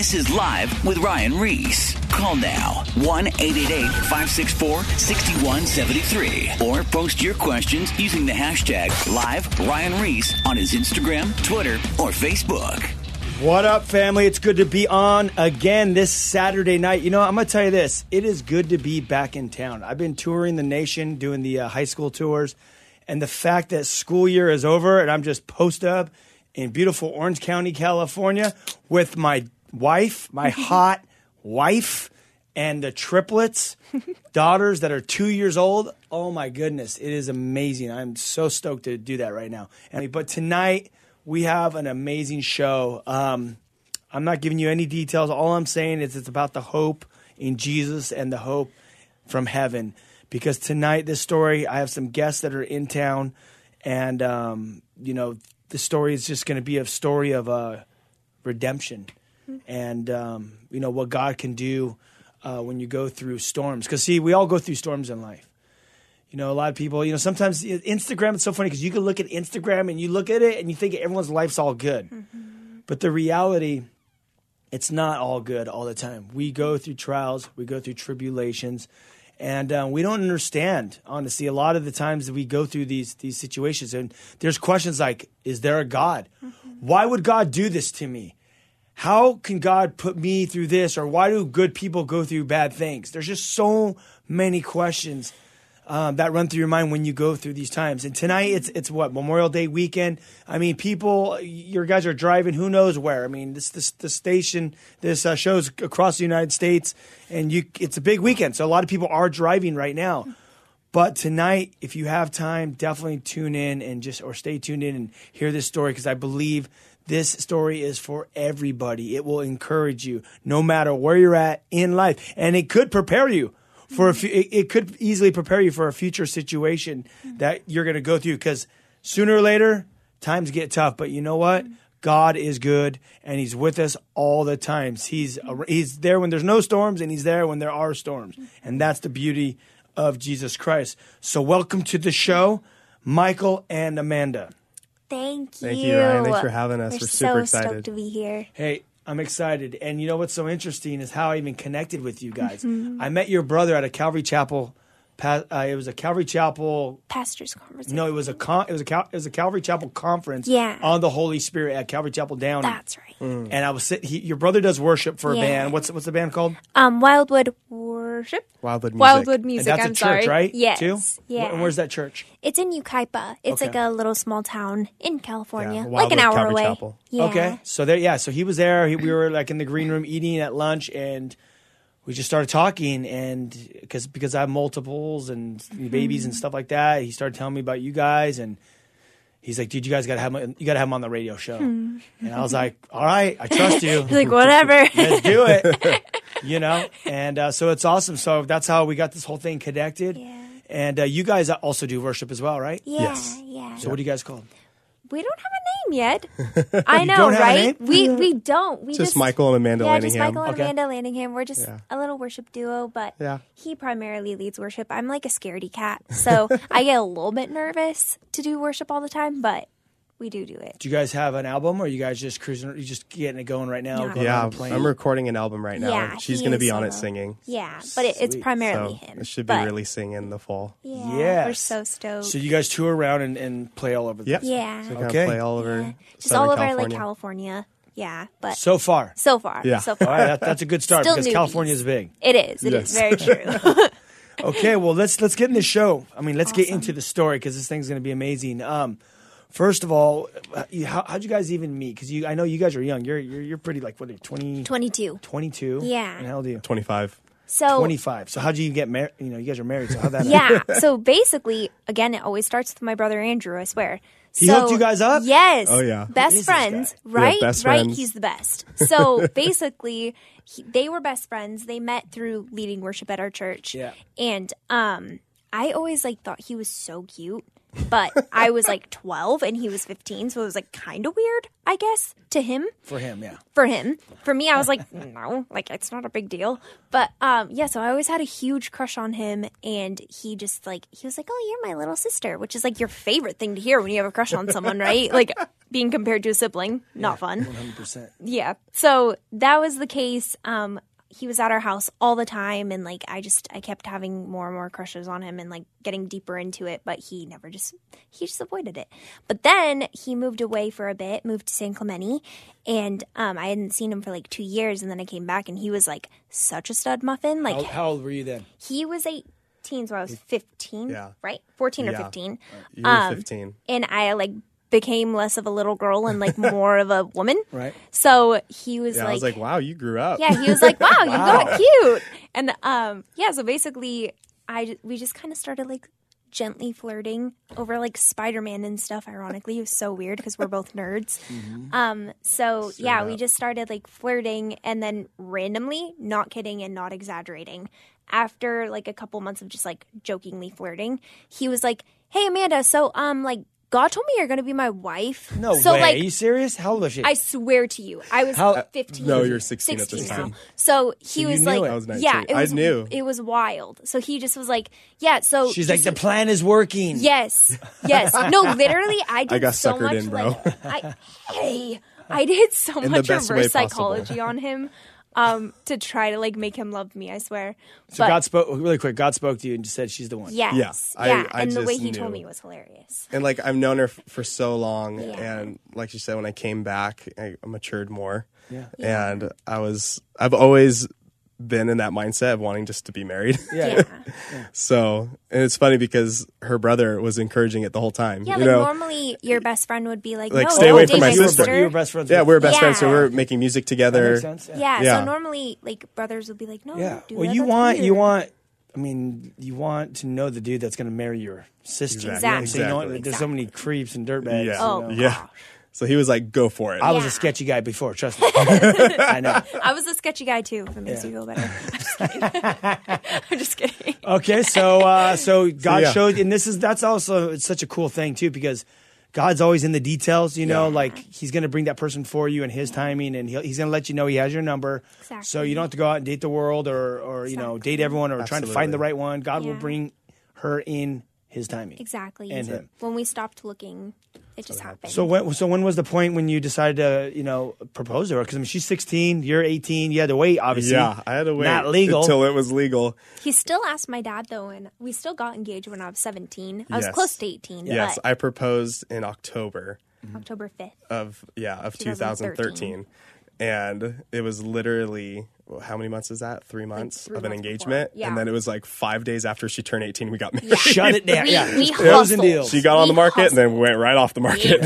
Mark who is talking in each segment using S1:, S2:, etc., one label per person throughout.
S1: This is Live with Ryan Ries. Call now 1 888 564 6173 or post your questions using the hashtag Live Ryan Ries on his Instagram, Twitter, or Facebook.
S2: What up, family? It's good to be on again this Saturday night. You know, I'm going to tell you this it is good to be back in town. I've been touring the nation, doing the uh, high school tours, and the fact that school year is over and I'm just post up in beautiful Orange County, California with my wife, my hot wife, and the triplets, daughters that are two years old. Oh my goodness, it is amazing. I'm so stoked to do that right now. And, but tonight we have an amazing show. Um, I'm not giving you any details. All I'm saying is it's about the hope in Jesus and the hope from heaven. Because tonight, this story, I have some guests that are in town, and um, you know, the story is just going to be a story of uh, redemption and um, you know what God can do uh, when you go through storms. Because see, we all go through storms in life. You know, a lot of people. You know, sometimes Instagram. It's so funny because you can look at Instagram and you look at it and you think everyone's life's all good, but the reality, it's not all good all the time. We go through trials. We go through tribulations. And uh, we don't understand, honestly, a lot of the times that we go through these these situations, and there's questions like, "Is there a God? Why would God do this to me? How can God put me through this? Or why do good people go through bad things? There's just so many questions um, that run through your mind when you go through these times. And tonight, it's it's what Memorial Day weekend. I mean, people, your guys are driving who knows where. I mean, this this the station, this uh, shows across the United States, and you it's a big weekend, so a lot of people are driving right now. But tonight, if you have time, definitely tune in and just or stay tuned in and hear this story because I believe this story is for everybody. It will encourage you no matter where you're at in life. And it could prepare you for a few, it, could easily prepare you for a future situation that you're going to go through because sooner or later, times get tough. But you know what? God is good and he's with us all the times. He's he's there when there's no storms and he's there when there are storms. And that's the beauty of Jesus Christ. So welcome to the show, Michael and Amanda.
S3: Thank you.
S4: Thank you, Ryan. Thanks for having us.
S3: We're,
S4: We're
S3: so
S4: super
S3: stoked
S4: excited.
S3: to be here.
S2: Hey, I'm excited. And you know what's so interesting is how I even connected with you guys.
S3: Mm-hmm.
S2: I met your brother at a Calvary Chapel. Uh, it was a Calvary Chapel.
S3: Pastors conference.
S2: No, it was a con- it was a Cal- it was a Calvary Chapel conference.
S3: Yeah.
S2: on the Holy Spirit at Calvary Chapel Down.
S3: That's right.
S2: And I was sit- he, your brother does worship for a band. What's what's the band called?
S3: Um, Wildwood Worship.
S4: Wildwood music.
S3: Wildwood
S2: And
S3: Music.
S2: that's
S3: I'm
S2: a church,
S3: sorry.
S2: right?
S3: Yes.
S2: Too?
S3: Yeah.
S2: And where's that church?
S3: It's in Yucaipa. It's
S2: Okay.
S3: like a little small town in California,
S4: Yeah,
S3: like an
S4: Wildwood
S3: hour
S4: Calvary
S3: away.
S4: Chapel.
S3: Yeah.
S2: Okay, so there, yeah, so he was there. He, we were like in the green room eating at lunch, and we just started talking. And because because I have multiples and babies and mm-hmm. stuff like that, he started telling me about you guys, and he's like, "Dude, you guys got to have him- you got to have him on the radio show." Hmm. And I was like, "All right, I trust you.
S3: He's like, whatever.
S2: Let's do it." you know, and uh, so it's awesome. So that's how we got this whole thing connected.
S3: Yeah.
S2: And uh, you guys also do worship as well, right?
S3: yeah,
S4: Yes.
S3: yeah.
S2: So what do you guys call?
S3: we don't have a name yet. I know,
S2: don't have a
S3: right?
S2: name?
S3: We we don't. We
S4: Just
S3: just,
S4: Michael and Amanda
S3: Yeah,
S4: Landingham.
S3: just Michael and
S2: Okay.
S3: Amanda Landingham. We're just
S4: Yeah.
S3: a little worship duo, but
S4: Yeah.
S3: he primarily leads worship. I'm like a scaredy cat, so I get a little bit nervous to do worship all the time, but we do do it.
S2: Do you guys have an album, or you guys just cruising? You just getting it going right now?
S3: Yeah.
S2: going
S4: Yeah. I'm recording an album right now.
S3: Yeah,
S4: she's going to be on it singing.
S3: Yeah, but it, it's primarily
S4: So
S3: him.
S4: it should be
S3: but
S4: releasing in the fall.
S3: Yeah,
S2: Yes.
S3: we're so stoked.
S2: So you guys tour around and, and play all over. the
S4: Yep.
S3: Yeah.
S4: So kind
S2: Okay.
S4: of play all over.
S3: Yeah. just all over
S4: California.
S3: like California. Yeah, but
S2: So far.
S3: so far,
S4: Yeah.
S3: so far,
S2: right, that, that's a good start
S3: Still
S2: because. California is big.
S3: it is. It is
S4: Yes.
S3: very true.
S2: Okay, well let's let's get in the show. I mean, let's get into the story because this thing's going to be amazing. Um, first of all, you- how how'd you guys even meet? Because you, I know you guys are young. You're you're, you're pretty like what are you 20,
S3: Twenty-two.
S2: 22?
S3: Yeah.
S2: And how old are you?
S4: 25.
S3: So
S2: Twenty five. So how'd you get married? You know, you guys are married. So how that?
S3: yeah. So basically, again, it always starts with my brother Andrew. I swear.
S2: He
S3: so,
S2: hooked you guys up?
S3: Yes.
S4: Oh, yeah.
S3: Best
S2: this
S3: friends,
S2: guy?
S3: right?
S4: best
S3: right.
S4: friends.
S3: He's the best. So basically, he, they were best friends. They met through leading worship at our church.
S2: Yeah.
S3: And um, I always like thought he was so cute. But I was like 12 and he was 15, so it was like kind of weird, I guess, to him.
S2: For him, yeah.
S3: For him, for me, I was like, no, like it's not a big deal. But um, yeah, so I always had a huge crush on him, and he just like he was like, oh, you're my little sister, which is like your favorite thing to hear when you have a crush on someone, right? Like being compared to a sibling, not fun.
S2: 100%.
S3: Yeah. So that was the case. Um, he was at our house all the time, and like I just I kept having more and more crushes on him, and like getting deeper into it. But he never just he just avoided it. But then he moved away for a bit, moved to San Clemente, and um, I hadn't seen him for like two years, and then I came back, and he was like such a stud muffin. Like
S2: How, how old were you then?
S3: he was eighteen, so I was fifteen.
S4: Yeah.
S3: Right, fourteen or
S4: Yeah.
S3: fifteen.
S4: You were 15.
S3: and I like became less of a little girl and like more of a woman.
S2: Right.
S3: So he was
S4: Yeah,
S3: like,
S4: I was like, wow, you grew up.
S3: yeah, he was like, "Wow, you got cute," and um, yeah. So basically, I we just kind of started like gently flirting over like Spider Man and stuff. Ironically, it was so weird because we're both nerds. Um, so yeah, we just started like flirting, and then randomly, not kidding and not exaggerating, after like a couple months of just like jokingly flirting, he was like, "Hey, Amanda, so um, like." God told me you're going to be my wife.
S2: No
S3: so,
S2: way.
S3: Like,
S2: Are you serious? How old was she?
S3: I swear to you, I was
S2: How-
S3: 15.
S4: no, you're 16 at this
S3: now.
S4: time.
S3: So he
S2: you
S3: was
S2: knew
S3: like,
S2: it. I
S4: was 19.
S3: yeah, it
S4: I
S3: was,
S4: knew.
S3: it was wild. So he just was like, yeah. So
S2: She's like, the plan is working.
S3: yes, yes. No, literally, I did
S4: got
S3: so
S4: suckered
S3: much.
S4: in, bro.
S3: Like, I, hey, I did so
S4: In
S3: much reverse psychology on him. Um, to try to like make him love me, I swear.
S2: So
S3: But-
S2: God spoke really quick. God spoke to you and just said she's the one.
S3: Yes,
S4: Yeah,
S3: yeah,
S4: I- I
S3: and the way
S4: just
S3: he told me was hilarious.
S4: And like I've known her f- for so long,
S3: Yeah.
S4: and like you said, when I came back, I matured more.
S2: Yeah.
S4: And I was, I've always been in that mindset of wanting just to be married.
S2: Yeah.
S3: Yeah.
S4: so, and it's funny because her brother was encouraging it the whole time.
S3: Yeah,
S4: you
S3: like
S4: know,
S3: normally your best friend would be like,
S4: Like,
S3: no,
S4: stay
S3: don't
S4: away from my
S3: my
S4: sister.
S2: You were best friends.
S4: yeah, we were best friends, so we're making music
S2: That
S4: together.
S2: makes sense.
S3: Yeah,
S4: Yeah.
S3: so normally like brothers would be like, no,
S2: Yeah.
S3: don't
S2: Well,
S3: that.
S2: you
S3: That's
S2: want you want. I mean, you want to know the dude that's going to marry your sister.
S4: Exactly.
S2: So you know,
S4: Exactly.
S2: there's so many creeps and dirtbags.
S4: Yeah,
S3: Oh,
S2: you know.
S4: Oh, yeah. So he was like, "Go for it."
S2: I was a sketchy guy before. Trust me. I know.
S3: I was a sketchy guy too. If it makes
S2: Yeah.
S3: you feel better. I'm just kidding. I'm just kidding.
S2: Okay, so uh, so God
S4: yeah.
S2: showed, and this is that's also it's such a cool thing too because God's always in the details. You know,
S4: Yeah.
S2: like He's going to bring that person for you in His timing, and he'll, He's going to let you know He has your number.
S3: Exactly.
S2: So you don't have to go out and date the world or or you know date everyone or trying to find the right one. God will bring her in His timing.
S3: Exactly.
S2: And him.
S3: When we stopped looking, it just happened.
S2: So when so when was the point when you decided to you know propose to her? Because I mean she's 16, you're 18. You had to wait, obviously.
S4: yeah, I had to wait
S2: Not legal.
S4: until it was legal.
S3: he still asked my dad though, and we still got engaged when I was 17. I was close to 18.
S4: Yes,
S3: but
S4: I proposed in October
S3: October 5th.
S4: of yeah of
S3: 2013.
S4: 2013, and it was literally well, how many months is that? Three months
S3: three
S4: of an
S3: months
S4: engagement,
S3: Yeah.
S4: and then it was like five days after she turned 18, we got married.
S2: Shut it down.
S3: We-
S2: yeah.
S3: we
S2: Closing
S3: hustled.
S2: deals.
S4: She got on the
S3: We
S4: market and then
S3: hustled.
S4: went right off the market.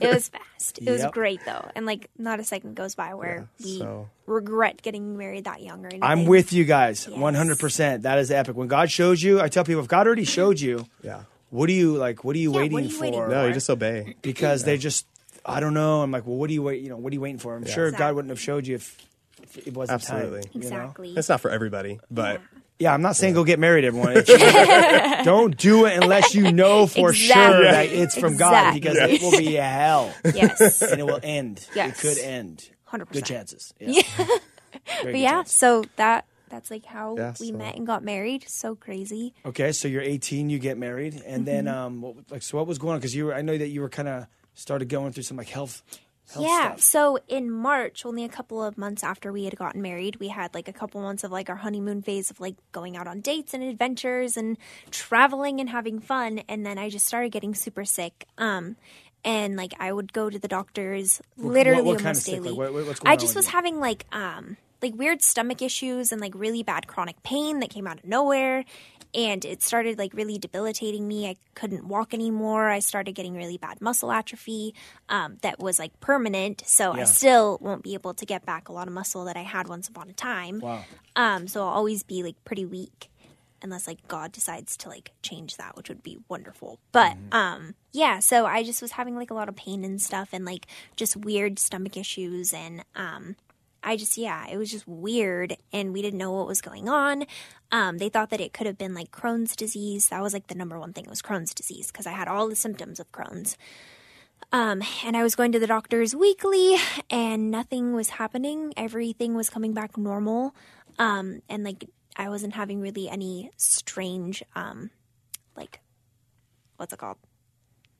S3: it was fast. It was great though, and like not a second goes by where we
S4: so-
S3: regret getting married that young or anything.
S2: I'm with you guys,
S3: Yes.
S2: 100%. That is epic. When God shows you, I tell people, if God already showed you,
S4: yeah.
S2: what do you like? What are you
S3: Yeah, what
S2: waiting
S3: are you
S2: for?
S3: waiting
S4: No, you just obey.
S2: Because they just, I don't know. I'm like, well, what do you wait? You know, what are you waiting for? I'm sure God wouldn't have showed you if, if it wasn't
S4: Absolutely.
S2: time. you know?
S3: exactly.
S4: It's not for everybody, but
S2: Yeah, I'm not saying go get married, everyone. Don't do it unless you know for sure that it's from God
S3: Exactly.
S2: because it will be a hell
S3: yes.
S2: and it will end.
S3: Yes.
S2: It could end.
S3: 100%.
S2: Good chances. Yeah. Very
S3: But yeah,
S2: chances.
S3: so that that's like how
S4: Yeah,
S3: we
S4: so-
S3: met and got married. So crazy.
S2: Okay, so you're 18, you get married, and then
S3: Mm-hmm.
S2: um, what, like, so what was going on? Because you were, I know that you were kind of started going through some like health, health
S3: yeah.
S2: stuff.
S3: So in March, only a couple of months after we had gotten married, we had like a couple months of like our honeymoon phase of like going out on dates and adventures and traveling and having fun. And then I just started getting super sick. Um, and like I would go to the doctors literally
S2: what kind
S3: almost daily.
S2: Like, what- what's going
S3: I just was
S2: you?
S3: having like um like weird stomach issues and like really bad chronic pain that came out of nowhere and it started like really debilitating me. I couldn't walk anymore. I started getting really bad muscle atrophy um, that was like permanent. So
S2: Yeah.
S3: i still won't be able to get back a lot of muscle that i had once upon a time.
S2: Wow.
S3: um, so i'll always be like pretty weak unless like god decides to like change that which would be wonderful. But um yeah so i just was having like a lot of pain and stuff and like just weird stomach issues and um I just yeah, it was just weird, and we didn't know what was going on. Um, they thought that it could have been like Crohn's disease. That was like the number one thing it was Crohn's disease because I had all the symptoms of Crohn's. Um, and I was going to the doctors weekly, and nothing was happening. Everything was coming back normal, um, and like I wasn't having really any strange, um, like what's it called?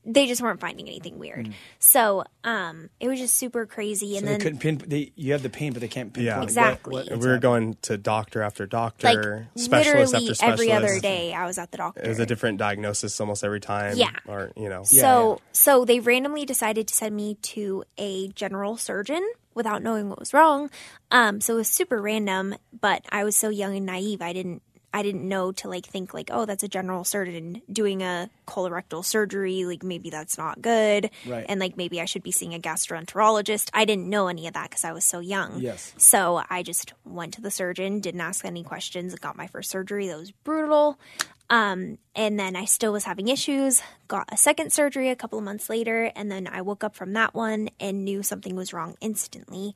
S3: They just weren't finding anything weird. So um, it was just super crazy. And
S2: So they
S3: then
S2: couldn't pin. They, you have the pain, but they can't pinpoint.
S4: Yeah.
S3: Exactly.
S2: what-
S4: And
S2: what's
S4: we were going to doctor after
S3: like
S4: doctor, specialist
S3: literally
S4: after specialist.
S3: every other day, I was at the doctor.
S4: It was a different diagnosis almost every time.
S3: Yeah.
S4: Or, you know.
S2: Yeah,
S3: so so they randomly decided to send me to a general surgeon without knowing what was wrong. Um, so it was super random, but I was so young and naive. I didn't I didn't know to like think like, oh, that's a general surgeon doing a colorectal surgery. Like maybe that's not good,
S2: Right.
S3: and like maybe I should be seeing a gastroenterologist. I didn't know any of that because I was so young.
S2: Yes.
S3: So I just went to the surgeon, didn't ask any questions, got my first surgery. That was brutal. Um, and then I still was having issues, got a second surgery a couple of months later, and then I woke up from that one and knew something was wrong instantly.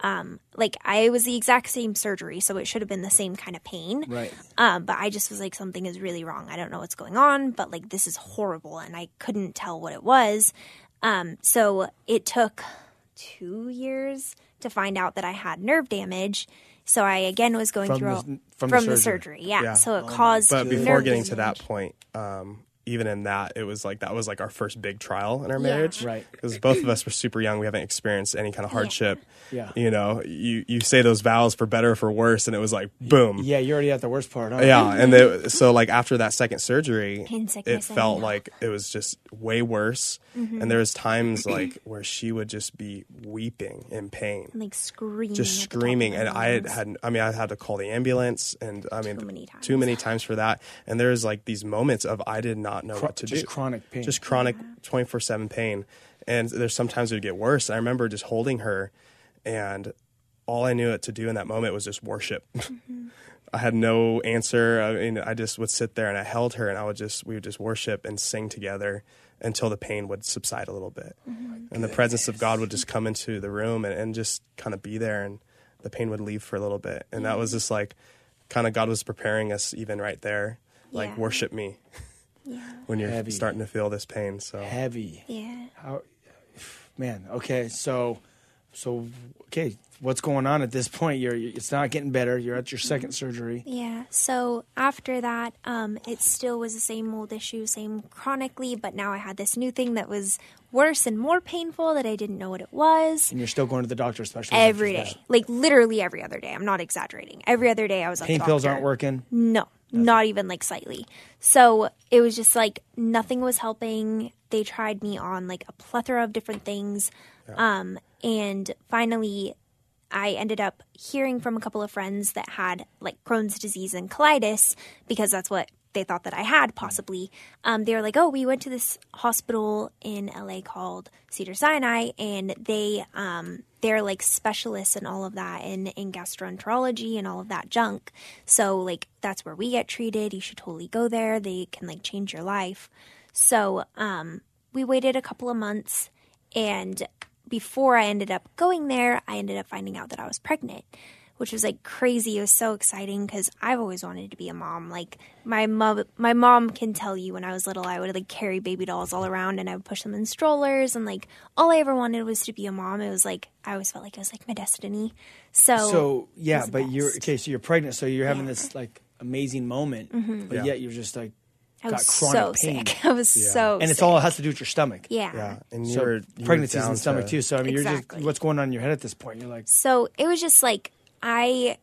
S3: Um, like I was the exact same surgery, so it should have been the same kind of pain.
S2: Right.
S3: Um, but I just was like, something is really wrong. I don't know what's going on, but like this is horrible, and I couldn't tell what it was. Um, so it took two years to find out that I had nerve damage. So I again was going
S2: From
S3: through
S2: the- from the
S3: the
S2: surgery.
S3: surgery. Yeah.
S4: Yeah.
S3: So it
S2: Oh
S3: caused.
S4: But before getting to that point, um, even in that, it was like that was like our first big trial in our
S3: Yeah.
S4: marriage.
S2: Right.
S4: Because both of us were super young. We haven't experienced any kind of hardship.
S2: Yeah.
S4: You know, you, you say those vows for better or for worse, and it was like, boom.
S2: Yeah, you're already at the worst part. Huh?
S4: Yeah, and they, so like after that second surgery, it felt like it was just way worse.
S3: Mm-hmm.
S4: And there was times like where she would just be weeping in pain,
S3: like screaming,
S4: just
S3: at the top of
S4: screaming. And I had, had, I mean, I had to call the ambulance, and I mean,
S3: Too many times.
S4: too many times for that. And there's like these moments of I did not know
S2: Chro-
S4: what to
S2: just
S4: do,
S2: chronic pain.
S4: just chronic twenty four seven pain. And there's sometimes it would get worse. I remember just holding her, and all I knew it to do in that moment was just worship.
S3: Mm-hmm.
S4: I had no answer. I mean, I just would sit there and I held her, and I would just we would just worship and sing together until the pain would subside a little bit,
S3: Mm-hmm.
S4: and the presence of God would just come into the room and, and just kind of be there, and the pain would leave for a little bit, and that was just like kind of God was preparing us even right there, like
S3: Yeah.
S4: worship me when you're
S2: Heavy.
S4: starting to feel this pain. So
S2: Heavy.
S3: Yeah.
S2: How, man. Okay, so, so okay, what's going on at this point? You're, it's not getting better. You're at your second surgery.
S3: Yeah. So after that, um, it still was the same old issue, same chronically, but now I had this new thing that was worse and more painful that I didn't know what it was.
S2: And you're still going to the doctor, especially
S3: Every day, like literally every other day. I'm not exaggerating. Every other day, I was at
S2: Pain
S3: the
S2: pills
S3: doctor.
S2: aren't working.
S3: No, not even like slightly. So it was just like nothing was helping. They tried me on like a plethora of different things. Um, and finally, I ended up hearing from a couple of friends that had like Crohn's disease and colitis because that's what they thought that I had possibly. Um, they were like, "Oh, we went to this hospital in LA called Cedar Sinai, and they um, they're like specialists in all of that in in gastroenterology and all of that junk. So like that's where we get treated. You should totally go there. They can like change your life." So um, we waited a couple of months, and before I ended up going there, I ended up finding out that I was pregnant, which was like crazy. It was so exciting because I've always wanted to be a mom. Like my mom, my mom can tell you when I was little, I would like carry baby dolls all around and I would push them in strollers, and like all I ever wanted was to be a mom. It was like I always felt like it was like my destiny. So,
S2: So yeah,
S3: was the
S2: but you're
S3: best.
S2: okay. So you're pregnant. So you're having
S3: Yeah.
S2: this like amazing moment, mm-hmm. but
S4: Yeah.
S2: yet you're just like
S3: I
S2: got
S3: was
S2: chronic
S3: so
S2: pain,
S3: sick. I was so,
S2: and it's
S3: sick.
S2: all has to do with your stomach.
S3: yeah.
S4: yeah, and you
S2: So
S4: were you were
S2: pregnancy's in
S4: down
S2: the stomach
S4: to-
S2: too. So I mean, you're just what's going on in your head at this point? You're like,
S3: So it was just like I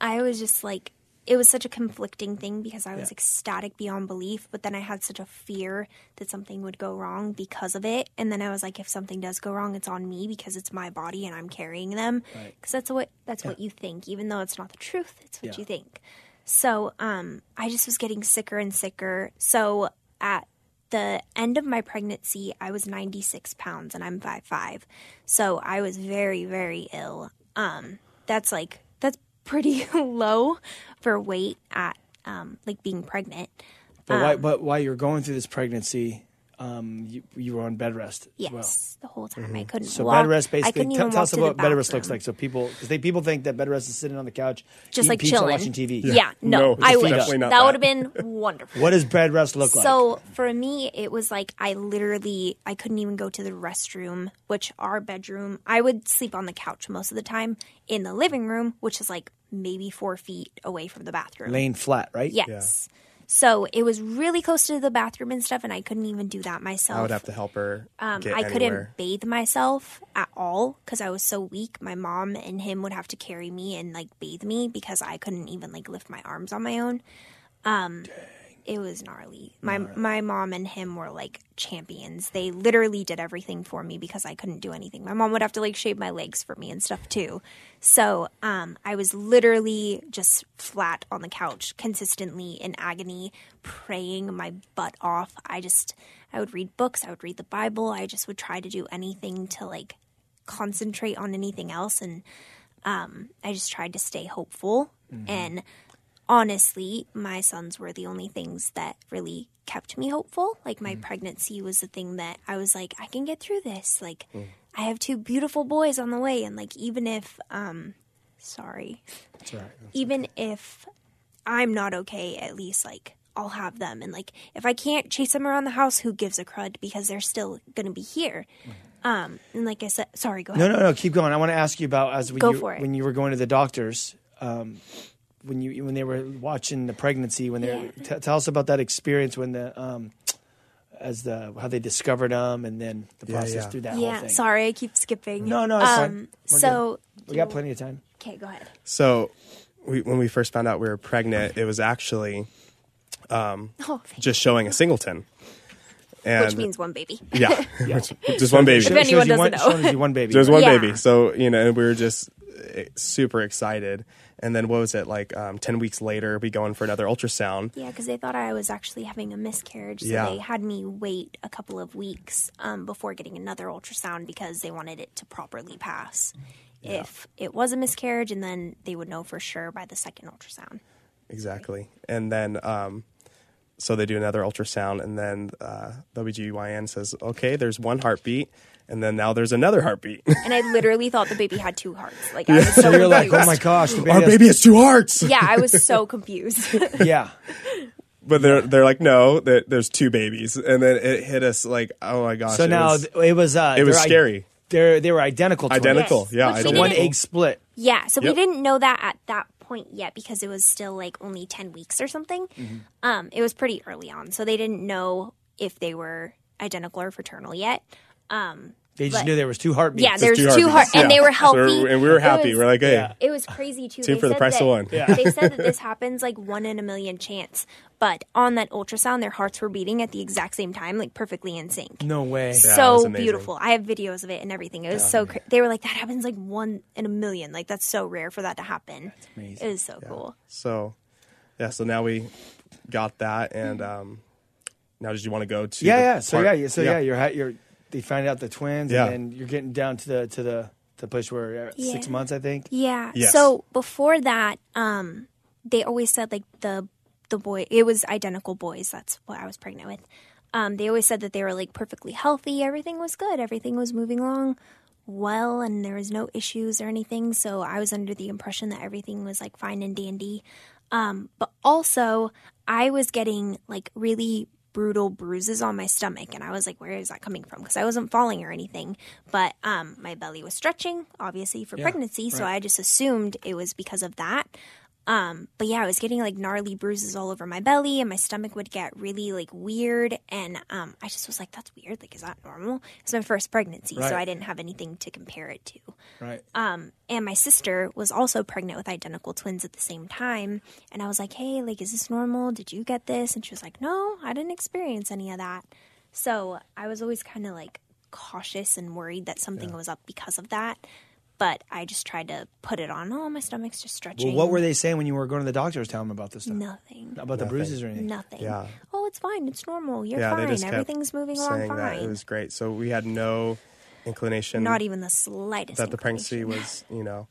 S3: I was just like it was such a conflicting thing because I was
S2: Yeah.
S3: ecstatic beyond belief, but then I had such a fear that something would go wrong because of it. And then I was like, if something does go wrong, it's on me because it's my body and I'm carrying them.
S2: Right.
S3: Because that's what that's what you think, even though it's not the truth. It's what
S2: Yeah.
S3: you think. So um, I just was getting sicker and sicker. So at the end of my pregnancy, I was 96 pounds and I'm 5'5. So I was very, very ill. Um, that's like, that's pretty low for weight at um, like being pregnant.
S2: but
S3: Um,
S2: why? But while you're going through this pregnancy, um, you, you were on bed rest
S3: Yes,
S2: well.
S3: the whole time I couldn't.
S2: So
S3: walk.
S2: bed rest basically.
S3: couldn't
S2: Tell,
S3: even
S2: tell
S3: walk
S2: us
S3: to
S2: about
S3: the
S2: bed rest looks like. So people, because they people think that bed rest is sitting on the couch,
S3: just like
S2: pizza,
S3: chilling,
S2: watching TV.
S3: Yeah, no,
S4: No,
S3: I
S4: it's
S3: wish
S4: definitely not
S3: that
S4: that.
S3: would have been wonderful.
S2: What does bed rest look like?
S3: So for me, it was like I literally I couldn't even go to the restroom, which our bedroom. I would sleep on the couch most of the time in the living room, which is like maybe four feet away from the bathroom.
S2: laying flat, right?
S3: Yes. So it was really close to the bathroom and stuff, and I couldn't even do that myself.
S4: I would have to help her.
S3: Um, I couldn't bathe myself at all because I was so weak. My mom and him would have to carry me and like bathe me because I couldn't even like lift my arms on my own. Um, it was gnarly. My my mom and him were like champions. They literally did everything for me because I couldn't do anything. My mom would have to like shave my legs for me and stuff too. So um, I was literally just flat on the couch, consistently in agony, praying my butt off. I just I would read books. I would read the Bible. I just would try to do anything to like concentrate on anything else and um, I just tried to stay hopeful and honestly, my sons were the only things that really kept me hopeful. Like my pregnancy was the thing that I was like, I can get through this. Like I have two beautiful boys on the way and like even if um sorry.
S2: That's right.
S3: Even if I'm not okay, at least like I'll have them and like if I can't chase them around the house, who gives a crud because they're still going to be here. Um and like I said, sorry, go ahead.
S2: No, no, no. Keep going. I want to ask you about as when
S3: Go
S2: you
S3: for it.
S2: when you were going to the doctors. Um, when you when they were watching the pregnancy, when they
S3: Yeah.
S2: t- tell us about that experience when the um, as the how they discovered them and then the
S4: Yeah,
S2: process
S4: yeah.
S2: through that whole
S3: Yeah,
S2: thing.
S3: sorry, I keep skipping.
S2: No, no, it's fine.
S3: um,
S2: We're
S3: So
S2: We got plenty of time.
S3: Okay, go ahead.
S4: So, we, when we first found out we were pregnant, it was actually
S3: Oh,
S4: just showing a singleton. And
S3: which means one baby.
S4: yeah, just one baby.
S3: If anyone
S2: Shows you one,
S3: doesn't know.
S2: shows one baby.
S4: There's one
S3: Yeah.
S4: baby. So, you know, and we were just super excited. And then what was it like um, 10 weeks later, we go in for another ultrasound.
S3: Yeah, because they thought I was actually having a miscarriage, so
S4: Yeah.
S3: they had me wait a couple of weeks um, before getting another ultrasound because they wanted it to properly pass. If it was a miscarriage, and then they would know for sure by the second ultrasound.
S4: Exactly. And then, um, so they do another ultrasound, and then uh, OB-GYN says, okay, there's one heartbeat. And then now there's another heartbeat.
S3: And I literally thought the baby had two hearts. Like I was so
S2: So you're like,
S3: confused.
S2: oh my gosh, the baby
S4: Our
S2: has-
S4: baby has two hearts.
S3: Yeah, I was so confused.
S2: Yeah,
S4: But they're they're like, no, that there's two babies, and then it hit us like, oh my gosh!
S2: So
S4: it
S2: now
S4: was
S2: it was uh,
S4: it was
S2: they're i-
S4: scary.
S2: They're they were identical. Twins.
S4: identical,
S3: Yes.
S4: yeah,
S3: Which we
S2: So one egg split.
S3: Yeah, so
S4: Yep.
S3: we didn't know that at that point yet because it was still like only 10 weeks or something. Um, it was pretty early on, so they didn't know if they were identical or fraternal yet.
S2: They just
S3: But-
S2: knew there was two heartbeats.
S3: Yeah, there's
S4: two
S3: two, heart,
S4: heartbeats,
S3: and they were
S4: So
S3: healthy,
S4: we're- and we were happy.
S3: was-
S4: we're like, hey,
S2: Yeah.
S3: it was crazy too.
S4: Two
S3: They
S4: for the
S3: said
S4: price of one.
S2: Yeah.
S3: They said that this happens like one in a million chance, but on that ultrasound, their hearts were beating at the exact same time, like perfectly in sync.
S2: no way.
S4: Yeah,
S3: so beautiful. I have videos of it and everything. It was so. Cra- they were like, that happens like one in a million. Like that's so rare for that to happen.
S2: amazing.
S3: It is so cool.
S4: So, yeah. So now we got that, and um, now did you want to go to?
S2: Yeah,
S4: the
S2: yeah. So
S4: part-
S2: yeah, yeah, so yeah, you're you're they find out the twins,
S4: Yeah.
S2: and then you're getting down to the to the the place where you're six months, I think.
S3: Yeah.
S4: Yes.
S3: So before that, um, they always said like the the boy it was identical boys. That's what I was pregnant with. Um, they always said that they were like perfectly healthy. Everything was good. Everything was moving along well, and there was no issues or anything. So I was under the impression that everything was like fine and dandy. Um, but also, I was getting like really brutal bruises on my stomach, and I was like, "Where is that coming from?" Because I wasn't falling or anything, but um, my belly was stretching, obviously for pregnancy. So I just assumed it was because of that. Um, but yeah, I was getting like gnarly bruises all over my belly, and my stomach would get really like weird. And um, I just was like, "That's weird. Like, is that normal?" It's my first pregnancy,
S2: Right.
S3: so I didn't have anything to compare it to.
S2: Right.
S3: Um, and my sister was also pregnant with identical twins at the same time. And I was like, hey, like, is this normal? Did you get this? And she was like, no, I didn't experience any of that. So I was always kind of like cautious and worried that something was up because of that. But I just tried to put it on. Oh, my stomach's just stretching.
S2: well, what were they saying when you were going to the doctors? Telling them about this stuff,
S3: Nothing.
S2: about the bruises or anything.
S3: Nothing.
S4: Yeah.
S3: Oh, it's fine. It's normal. You're
S4: yeah, they
S3: fine.
S4: just kept
S3: Everything's moving along fine.
S4: that it was great. So we had no inclination
S3: Not even the slightest.
S4: that the pregnancy was, you know.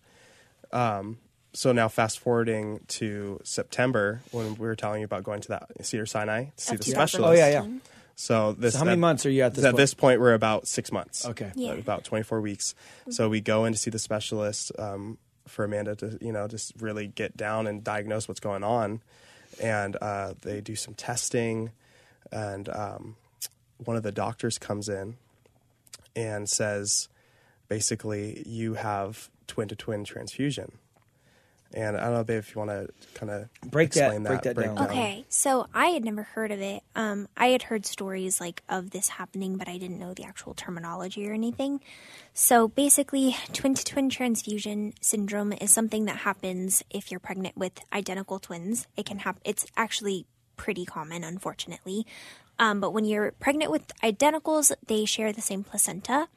S4: Um, so now fast forwarding to September when we were telling you about going to that Cedar Sinai to see
S3: Of
S4: the
S3: 2016.
S4: specialist.
S2: Oh yeah, yeah.
S4: So this
S2: So how many
S4: at-
S2: months are you at this
S4: At
S2: point?
S4: this point, we're about six months.
S2: Okay.
S3: Yeah.
S4: about 24 weeks. So we go in to see the specialist um, for Amanda to, you know, just really get down and diagnose what's going on. And uh, they do some testing. And um, one of the doctors comes in and says, basically, you have twin to twin transfusion. And I don't know, babe, if you want to kind of
S2: Break that-
S4: explain
S2: break that down.
S3: Okay, so I had never heard of it. Um, I had heard stories like of this happening, but I didn't know the actual terminology or anything. So basically, twin to twin transfusion syndrome is something that happens if you're pregnant with identical twins. It can happen. It's actually pretty common, unfortunately. Um, but when you're pregnant with identicals, they share the same placenta,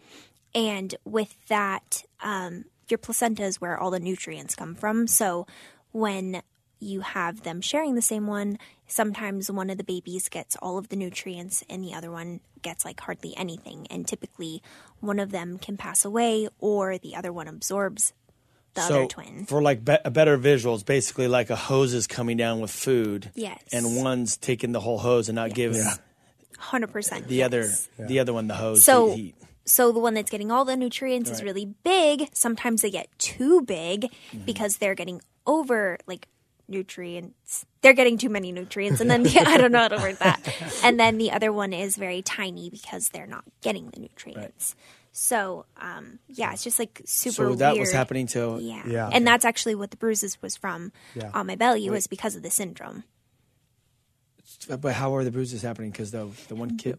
S3: and with that, um, your placenta is where all the nutrients come from. So when you have them sharing the same one, sometimes one of the babies gets all of the nutrients and the other one gets like hardly anything. And typically, one of them can pass away or the other one absorbs the
S2: so
S3: other twin.
S2: for like be- a better visuals, basically like a hose is coming down with food.
S3: Yes.
S2: And one's taking the whole hose and not giving
S3: 100%.
S2: the other
S3: yes.
S2: the other one the hose
S3: So-
S2: to eat.
S3: So the one that's getting all the nutrients is really big. Sometimes they get too big
S2: Mm-hmm.
S3: because they're getting over like nutrients. They're getting too many nutrients, and then the, I don't know how to word that. And then the other one is very tiny because they're not getting the nutrients. So um, yeah, it's just like super.
S2: So that was happening to
S3: Yeah.
S4: Yeah.
S3: and that's actually what the bruises was from
S4: Yeah.
S3: on my belly was because of the syndrome.
S2: But how are the bruises happening? Because the the one kid.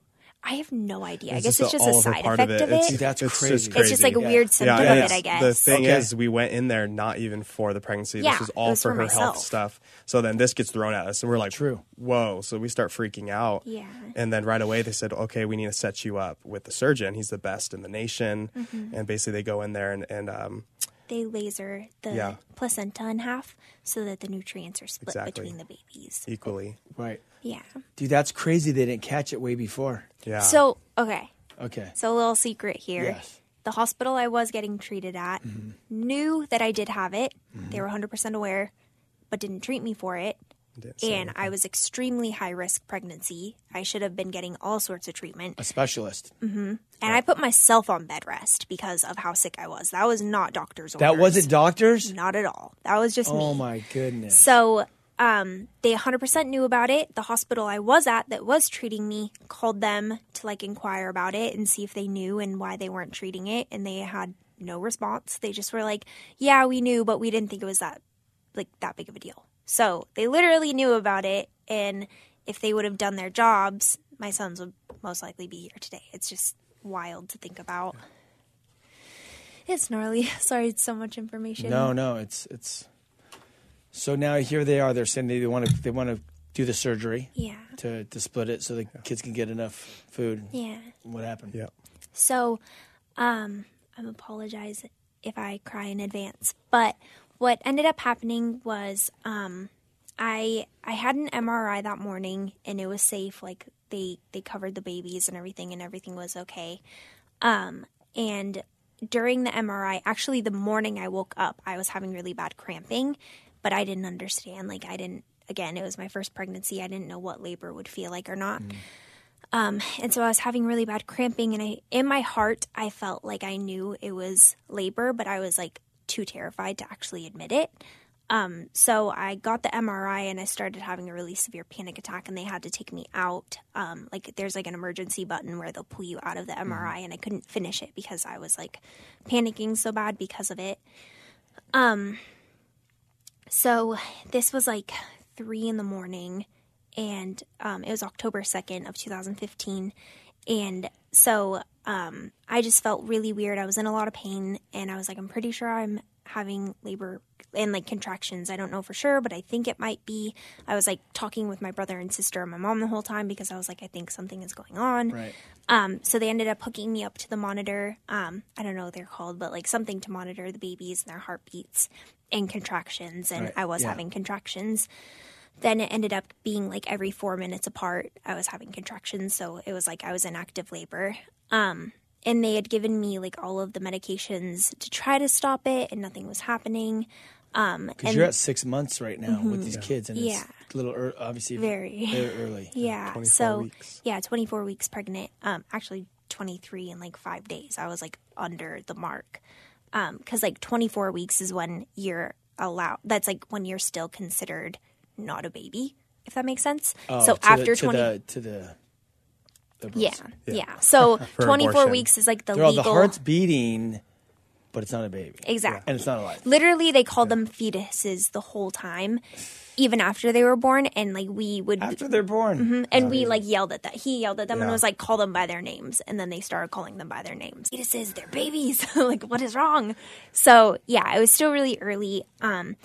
S3: I have no idea. I guess
S4: just
S3: it's just
S4: a-
S3: a
S4: all of a
S3: side
S4: part of
S3: effect
S4: it.
S3: of it.
S4: It's-
S2: That's
S4: it's
S2: crazy.
S4: Just
S3: It's just like a
S2: Yeah.
S3: weird symptom
S4: and
S3: of it, I guess.
S4: The thing
S2: Okay.
S4: is, we went in there not even for the pregnancy.
S3: Yeah,
S4: this was all
S3: was
S4: for
S3: for
S4: her
S3: myself.
S4: health stuff. So then this gets thrown at us, and we're like,
S2: True.
S4: whoa. So we start freaking out.
S3: Yeah.
S4: And then right away they said, okay, we need to set you up with the surgeon. He's the best in the nation.
S3: Mm-hmm.
S4: And basically they go in there and, and um,
S3: they laser the
S4: Yeah.
S3: placenta in half so that the nutrients are split
S4: Exactly.
S3: between the babies.
S4: equally.
S2: Right.
S3: Yeah.
S2: Dude, that's crazy. They didn't catch it way before.
S4: Yeah.
S3: So, okay.
S2: Okay.
S3: So, a little secret here.
S2: Yes.
S3: The hospital I was getting treated at mm-hmm. knew that I did have it. They mm-hmm. were 100% aware, but didn't treat me for it. And I was extremely high risk pregnancy. I should have been getting all sorts of treatment.
S2: A specialist.
S3: And I put myself on bed rest because of how sick I was. That was not doctor's orders.
S2: That wasn't doctors.
S3: Not at all. That was just me.
S2: Oh my goodness.
S3: So um, they 100% knew about it. The hospital I was at that was treating me called them to like inquire about it and see if they knew and why they weren't treating it. And they had no response. They just were like, "Yeah, we knew, but we didn't think it was that like that big of a deal." So they literally knew about it, and if they would have done their jobs, my sons would most likely be here today. It's just wild to think about. It's gnarly. Sorry, it's so much information.
S2: No, no, it's it's. So now here they are. They're saying they want to they want to do the surgery
S3: Yeah.
S2: to to split it so the kids can get enough food.
S3: Yeah.
S2: What happened?
S4: yeah.
S3: So, um, I'm apologize if I cry in advance. But what ended up happening was, um, I I had an MRI that morning and it was safe. Like they they covered the babies and everything, and everything was okay. Um, and during the MRI, actually the morning I woke up, I was having really bad cramping, but I didn't understand. Like I didn't. Again, it was my first pregnancy. I didn't know what labor would feel like or not. Um, and so I was having really bad cramping, and I, in my heart, I felt like I knew it was labor, but I was like too terrified to actually admit it. Um, so I got the MRI, and I started having a really severe panic attack, and they had to take me out. Um, like there's like an emergency button where they'll pull you out of the MRI, and I couldn't finish it because I was like panicking so bad because of it. Um, so this was like three in the morning, and um, it was October 2nd of 2015. And so um, I just felt really weird. I was in a lot of pain, and I was like, I'm pretty sure I'm having labor and like contractions. I don't know for sure, but I think it might be. I was like talking with my brother and sister and my mom the whole time because I was like, I think something is going on.
S2: Right.
S3: Um, so they ended up hooking me up to the monitor. Um, I don't know what they're called, but like something to monitor the babies and their heartbeats and contractions. And
S2: Right,
S3: I was
S2: yeah.
S3: having contractions. Then it ended up being like every four minutes apart, I was having contractions. So it was like I was in active labor. Um, and they had given me like all of the medications to try to stop it, and nothing was happening. Um,
S2: Because you're at six months right now with these kids, and
S3: Yeah.
S2: it's a little ear obviously
S3: Very.
S2: very early.
S3: Yeah.
S4: 24
S3: so
S4: weeks.
S3: yeah, 24 weeks pregnant. Um, actually 23 in like five days. I was like under the mark. Um, cause like 24 weeks is when you're allowed. That's like when you're still considered not a baby, if that makes sense.
S2: Oh,
S3: so after
S2: the,
S3: 20,
S2: to the to the, liberals.
S3: yeah, yeah, So 24
S4: abortion.
S3: weeks is like the
S2: They're all,
S3: legal.
S2: the heart's beating, but it's not a baby.
S3: Exactly.
S2: and it's not alive.
S3: Literally, they called them fetuses the whole time, even after they were born. And like we would
S2: After they're born,
S3: And we like yelled at that. He yelled at them and was like, "Call them by their names." And then they started calling them by their names. Fetuses, they're babies. like, what is wrong? So yeah, it was still really early. Um,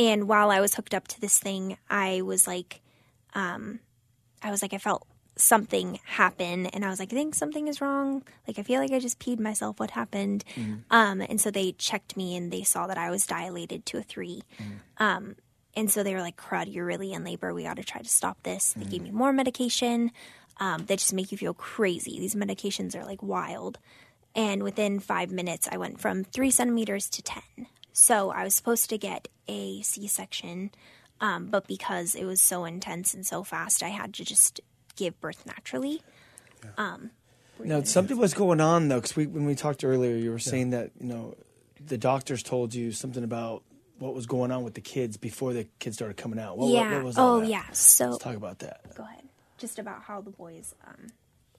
S3: and while I was hooked up to this thing, I was like, um, I was like, I felt something happen, and I was like, I think something is wrong. Like, I feel like I just peed myself. What happened? Um, and so they checked me, and they saw that I was dilated to a 3 Um, and so they were like, crud, you're really in labor. We got to try to stop this. They gave me more medication. Um, that just make you feel crazy. These medications are like wild. And within five minutes, I went from three centimeters to 10. So I was supposed to get a C section, um, but because it was so intense and so fast, I had to just give birth naturally.
S2: Now, something was going on though, because we, when we talked earlier, you were saying that you know the doctors told you something about what was going on with the kids before the kids started coming out. What, what-
S3: yeah.
S2: what was
S3: oh,
S2: that?
S3: yeah. So
S2: Let's talk about that.
S3: go ahead. Just about how the boys, um,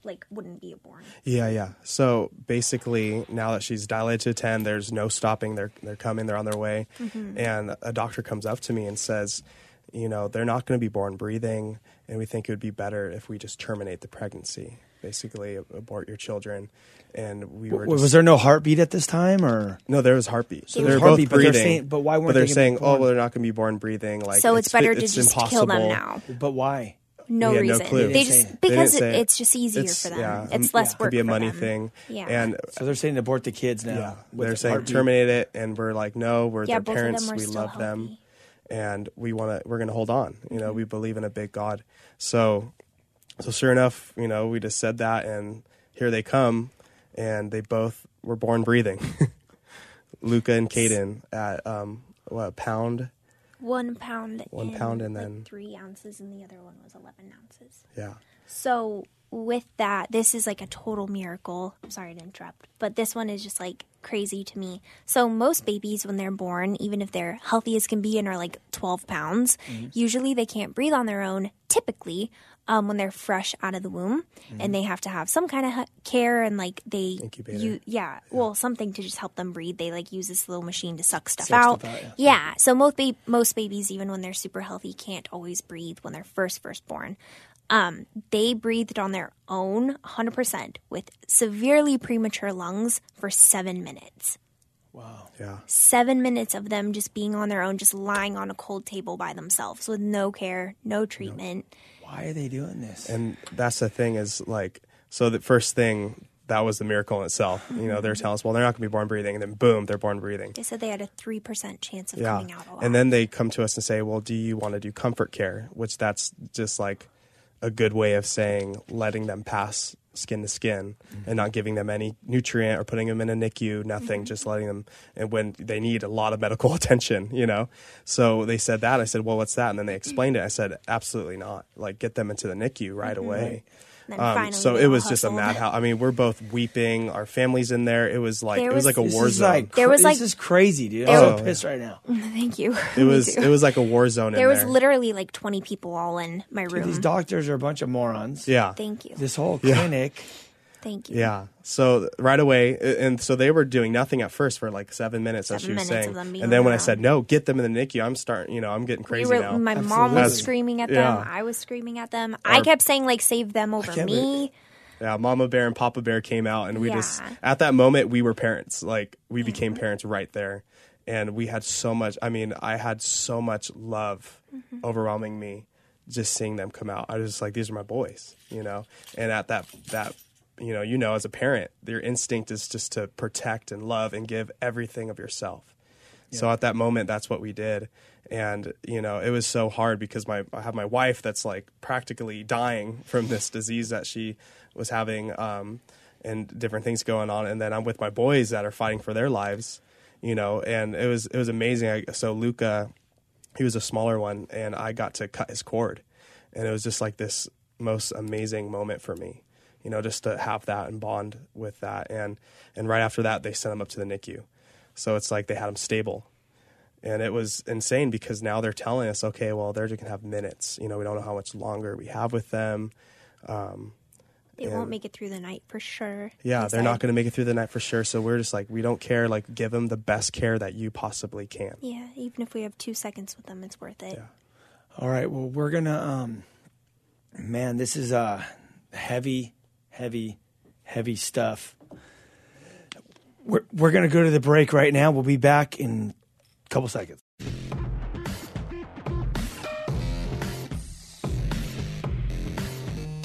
S3: like, wouldn't be born.
S4: Yeah, yeah. So basically, now that she's dilated to ten, there's no stopping. They're they're coming. They're on their way. Mm-hmm. And a doctor comes up to me and says, you know, they're not going to be born breathing, and we think it would be better if we just terminate the pregnancy. Basically, abort your children. And we were.
S2: W-
S4: Just,
S2: was there no heartbeat at this time, or
S4: No, there was heartbeat. So they're both
S2: heartbeat, but they're
S4: breathing.
S2: saying- but why weren't
S4: But they're
S2: they
S4: saying,
S2: be
S4: oh, well, they're not going to be born breathing. Like
S3: So it's, better to
S4: it's
S3: just
S4: impossible.
S3: kill them now.
S2: but why?
S3: No
S4: We had no
S3: reason.
S4: clue.
S3: They
S4: They
S3: just
S2: didn't.
S4: They
S3: because it, it's just easier
S4: It's-
S3: for them.
S4: yeah,
S3: it's less
S4: yeah,
S3: work
S4: Could be a money
S3: them.
S4: thing.
S3: Yeah.
S4: And
S2: So they're saying abort the kids now.
S4: yeah, they're saying
S2: heartbeat.
S4: terminate it, and we're like, no, we're
S3: Yeah,
S4: their
S3: both of them
S4: parents. we
S3: still
S4: love them, and we want to. We're going to hold on. You know,
S3: Mm-hmm.
S4: we believe in a big God. So, so sure enough, you know, we just said that, and here they come, and they both were born breathing. Luca and Caden at um, what a pound.
S3: One pound.
S4: One
S3: and,
S4: pound and
S3: like,
S4: then-
S3: three ounces, and the other one was eleven ounces.
S4: Yeah,
S3: So with that, this is like a total miracle. I'm sorry to interrupt, but this one is just like crazy to me. So most babies, when they're born, even if they're healthy as can be and are like 12 pounds,
S4: Mm-hmm.
S3: usually they can't breathe on their own. Typically, um, when they're fresh out of the womb,
S4: Mm-hmm.
S3: and they have to have some kind of care and like they,
S4: Incubator.
S3: you, yeah, well, something to just help them breathe. They like use this little machine to suck stuff out.
S2: stuff out,
S3: yeah. So most ba- most babies, even when they're super healthy, can't always breathe when they're first first born. Um, they breathed on their own 100% with severely premature lungs for seven minutes.
S2: Wow.
S4: yeah.
S3: Seven minutes of them just being on their own, just lying on a cold table by themselves with no care, no treatment.
S2: Why are they doing this?
S4: And that's the thing is like, so the first thing that was the miracle in itself. You know,
S3: Mm-hmm.
S4: they're telling us, well, they're not going to be born breathing, and then boom, they're born breathing.
S3: They said they had a 3% chance of
S4: Yeah.
S3: coming out alive.
S4: And then they come to us and say, well, do you want to do comfort care? Which that's just like a good way of saying letting them pass skin to skin mm-hmm. and not giving them any nutrient or putting them in a NICU, nothing, mm-hmm. just letting them, and when they need a lot of medical attention, you know? So they said that. I said, well, what's that? And then they mm-hmm. explained it. I said, absolutely not. Like, get them into the NICU right away.
S3: Then
S4: Um,
S3: finally
S4: so it
S3: all
S4: was just a madhouse. I mean, we're both weeping. Our family's in there. It was like
S3: There
S4: it was,
S3: was-
S4: like a war zone.
S2: like
S3: There was, like-
S2: this is crazy, dude.
S3: there
S2: I'm so
S4: was-
S2: pissed right now.
S3: Thank you.
S4: it was
S3: too.
S4: it was like a war zone.
S3: There
S4: in
S3: was
S4: there.
S3: literally like 20 people all in my room.
S2: These doctors are a bunch of morons.
S4: yeah.
S3: Thank you.
S2: This whole
S4: Yeah.
S3: Thank you.
S4: Yeah. So right away, and so they were doing nothing at first for like seven minutes, as she
S3: Seven
S4: was
S3: minutes
S4: saying.
S3: of them being
S4: And then when I said no, get them in the NICU, I'm starting. You know, I'm getting
S3: We
S4: crazy
S3: were,
S4: now.
S3: my mom was screaming at them.
S4: Yeah.
S3: I was screaming at them. I kept saying like save them over me.
S4: yeah, Mama Bear and Papa Bear came out, and we just at that moment we were parents. Like we became parents right there, and we had so much. I mean, I had so much love
S3: Mm-hmm.
S4: overwhelming me just seeing them come out. I was just like, these are my boys, you know. And at that that you know, you know, as a parent, your instinct is just to protect and love and give everything of yourself. So at that moment, that's what we did, and you know, it was so hard because my I have my wife that's like practically dying from this disease that she was having, um, and different things going on. And then I'm with my boys that are fighting for their lives, you know. And it was it was amazing. I, so Luca, he was a smaller one, and I got to cut his cord, and it was just like this most amazing moment for me, you know, just to have that and bond with that. And and right after that, they sent him up to the NICU, so it's like they had him stable. And it was insane because now they're telling us, okay, well, they're just gonna have minutes. You know, we don't know how much longer we have with them. Um,
S3: They won't make it through the night for sure.
S4: yeah,
S3: they
S4: they're not going to make it through the night for sure. So we're just like, we don't care. Like, give them the best care that you possibly can.
S3: Yeah, even if we have two seconds with them, it's worth it.
S4: Yeah.
S2: All right. Well, we're gonna. Um, man, this is a heavy, heavy, heavy stuff. We're we're gonna go to the break right now. We'll be back in a couple seconds.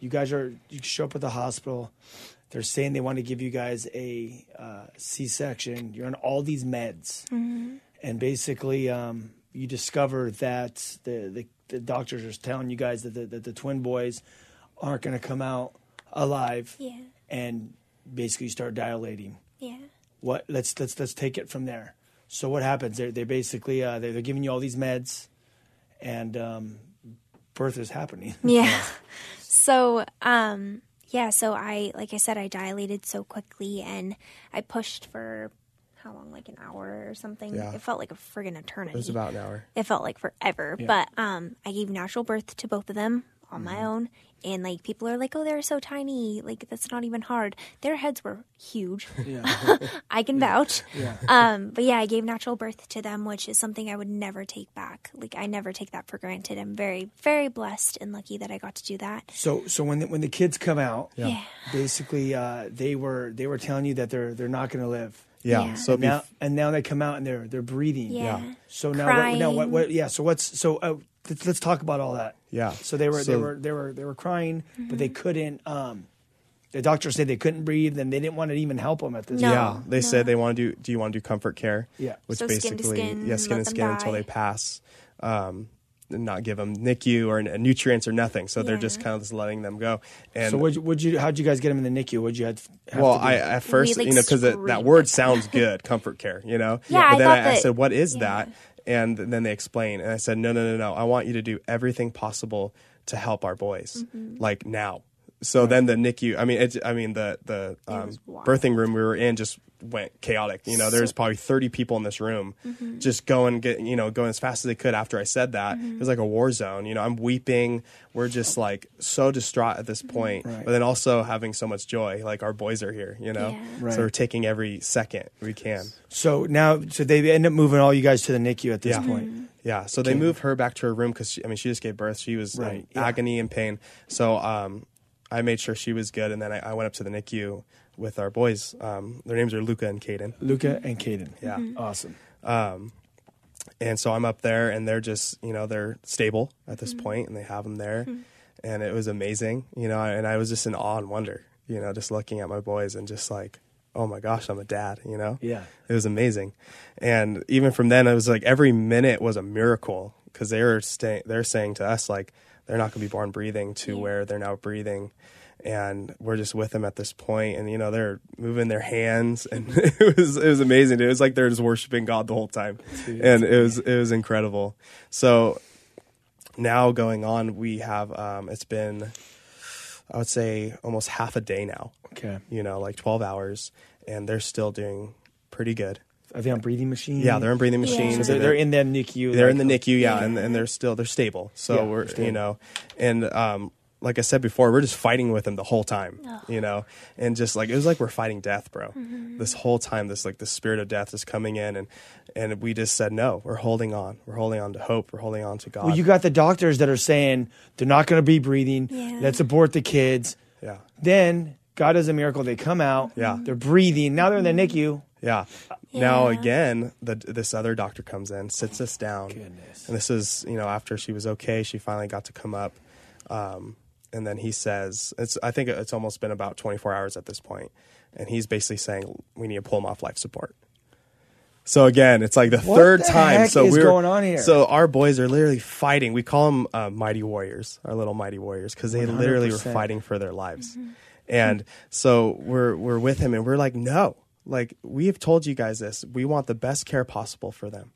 S2: You guys are. You show up at the hospital. They're saying they want to give you guys a uh, C-section. You're on all these meds, and basically, um, you discover that the, the the doctors are telling you guys that the, that the twin boys aren't going to come out alive.
S3: Yeah.
S2: and basically you start dilating.
S3: Yeah.
S2: What? Let's let's let's take it from there. So what happens? They they basically uh, they're, they're giving you all these meds, and um, birth is happening.
S3: Yeah. so, um, yeah, so I, like I said, I dilated so quickly and I pushed for how long? Like an hour or something.
S4: Yeah.
S3: It felt like a friggin' eternity.
S4: It was about an hour.
S3: It felt like forever. But um, I gave natural birth to both of them on my own. And like people are like, oh, they're so tiny. Like that's not even hard. Their heads were huge. yeah. I can vouch. yeah. Um, but yeah, I gave natural birth to them, which is something I would never take back. Like I never take that for granted. I'm very, very blessed and lucky that I got to do that.
S2: So so when the, when the kids come out,
S3: Yeah.
S2: basically uh, they were they were telling you that they're they're not going to live.
S4: Yeah.
S3: Yeah.
S4: So
S2: Now
S4: bef-
S2: and now they come out and they're they're breathing.
S3: Yeah.
S2: So now what, now what, what? Yeah. So what's so? Uh, let's, let's talk about all that.
S4: Yeah.
S2: So they were they were they were they were crying, but
S3: Mm-hmm.
S2: they couldn't. Um, the doctor said they couldn't breathe, and they didn't want to even help them at this.
S3: No.
S4: yeah, they
S3: no.
S4: said they want to do. Do you want to do comfort care?
S2: Yeah.
S4: Which
S3: So skin to
S4: basically,
S3: skin,
S4: yeah, skin
S3: let
S4: and
S3: them
S4: skin until they pass. Um, and not give them NICU or n- nutrients or nothing. So they're just kind of just letting them go. And
S2: So would you, would you how'd you guys get them in the NICU? Would you have, have
S4: well,
S2: to do?
S4: I at first,
S3: like,
S4: you know, because that word sounds good, comfort care, you know.
S3: Yeah,
S4: But
S3: I
S4: then
S3: thought
S4: I, I said, "What is
S3: yeah.
S4: that?" And then they explained, and I said, "No, no, no, no. I want you to do everything possible to help our boys,
S3: Mm-hmm.
S4: like now." So then the NICU, I mean, it, I mean the the um, birthing room we were in just went chaotic. You know, there's probably 30 people in this room,
S3: Mm-hmm.
S4: just going, get you know, going as fast as they could. After I said that, it was like a war zone. You know, I'm weeping. We're just like so distraught at this point,
S2: Right.
S4: but then also having so much joy. Like our boys are here. You know,
S3: Yeah.
S2: Right.
S4: so we're taking every second we can.
S2: so now, so they end up moving all you guys to the NICU at this
S4: Yeah.
S2: point.
S4: Yeah, so they moved her back to her room because I mean she just gave birth. She was
S2: Right,
S4: in
S2: yeah.
S4: agony and pain. So um, I made sure she was good, and then I, I went up to the NICU with our boys. Um, their names are Luca and Caden.
S2: Luca and Caden.
S4: Yeah. Mm-hmm.
S2: Awesome.
S4: Um, and so I'm up there, and they're just you know they're stable at this mm-hmm. point, and they have them there, mm-hmm. and it was amazing, you know. And I was just in awe and wonder, you know, just looking at my boys and just like, oh my gosh, I'm a dad, you know.
S2: Yeah.
S4: it was amazing, and even from then, it was like every minute was a miracle because they were staying. They're saying to us like they're not going to be born breathing to where they're now breathing. And we're just with them at this point, and you know they're moving their hands, and it was it was amazing. It was like they're just worshiping God the whole time, and it was it was incredible. So now going on, we have um, it's been I would say almost half a day now.
S2: Okay.
S4: You know, like twelve hours, and they're still doing pretty good.
S2: Are they on breathing machines?
S4: Yeah, they're on breathing
S3: Yeah.
S4: machines.
S2: So they're, they're in the NICU.
S4: They're
S2: like-
S4: in the NICU, yeah, and, and they're still they're stable. So
S2: Yeah,
S4: we're
S2: they're stable.
S4: you know, and um, like I said before, we're just fighting with him the whole time, you know, and just like it was like we're fighting death, bro.
S3: Mm-hmm.
S4: This whole time, this like the spirit of death is coming in, and and we just said no, we're holding on, we're holding on to hope, we're holding on to God.
S2: Well, you got the doctors that are saying they're not going to be breathing.
S3: Yeah.
S2: Let's abort the kids.
S4: yeah,
S2: Then God does a miracle. They come out.
S4: Yeah.
S2: They're breathing. Now they're in the NICU.
S4: Yeah. Now again, the, this other doctor comes in, sits us down,
S2: Goodness.
S4: and this is you know after she was okay, she finally got to come up, um, and then he says, "It's I think it's almost been about 24 hours at this point, and he's basically saying we need to pull him off life support." So again, it's like the
S2: What
S4: third
S2: the
S4: time.
S2: heck
S4: so
S2: is
S4: we're
S2: going on here?
S4: So our boys are literally fighting. We call them uh, mighty warriors, our little mighty warriors, because they literally were fighting for their lives. And so we're we're with him, and we're like, no, like we have told you guys this. We want the best care possible for them.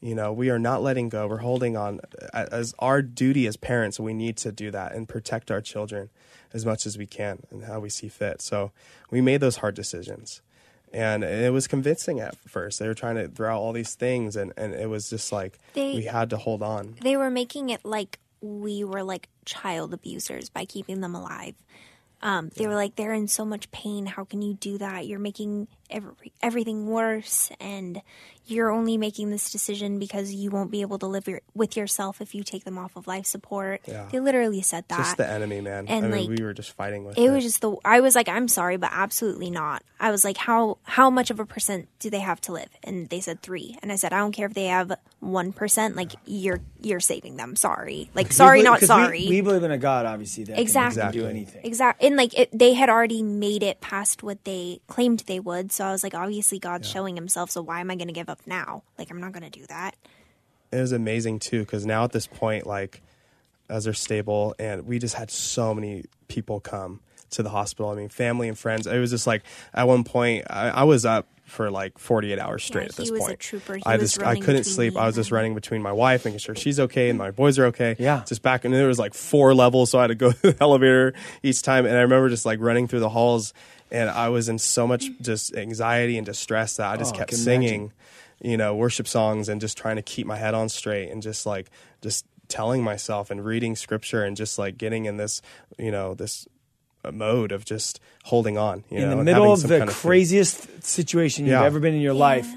S4: You know, we are not letting go. We're holding on as our duty as parents. We need to do that and protect our children as much as we can and how we see fit. So we made those hard decisions. And it was convincing at first. They were trying to throw out all these things, and, and it was just like
S3: They-
S4: we had to hold on.
S3: They were making it like we were like child abusers by keeping them alive. Um, they were like, they're in so much pain. How can you do that? You're making every, everything worse, and you're only making this decision because you won't be able to live your, with yourself if you take them off of life support.
S4: Yeah.
S3: They literally said that.
S4: Just the enemy, man.
S3: And,
S4: I mean,
S3: like,
S4: we were just fighting with
S3: it was just the I was like I'm sorry but absolutely not. I was like how how much of a percent do they have to live? And they said 3. And I said I don't care if they have 1%, like you're you're saving them. Sorry. Like sorry
S2: We believe-
S3: not
S2: 'cause
S3: sorry.
S2: We, we believe in a God, obviously, that
S3: Exactly.
S2: can do anything.
S3: Exactly. And like it, they had already made it past what they claimed they would. So I was like, obviously God's showing himself. So why am I going to give up now? Like, I'm not going to do that.
S4: it was amazing too because now at this point like as they're stable and we just had so many people come to the hospital. I mean family and friends. It was just like at one point i, I was up for like 48 hours straight
S3: Yeah,
S4: at this
S3: he was a
S4: point.
S3: true He
S4: i
S3: was
S4: just i couldn't sleep. i was just running between my wife making sure she's okay and my boys are okay.
S2: Yeah.
S4: just back and there was like four levels so i had to go to the elevator each time. And i remember just like running through the halls and i was in so much just anxiety and distress that i just
S2: Oh,
S4: kept
S2: can
S4: singing
S2: imagine.
S4: you know, worship songs and just trying to keep my head on straight and just like just telling myself and reading scripture and just like getting in this, you know, this mode of just holding on. You
S2: in
S4: know,
S2: the middle of the
S4: kind of faith.
S2: craziest situation you've
S4: Yeah.
S2: ever been in your life,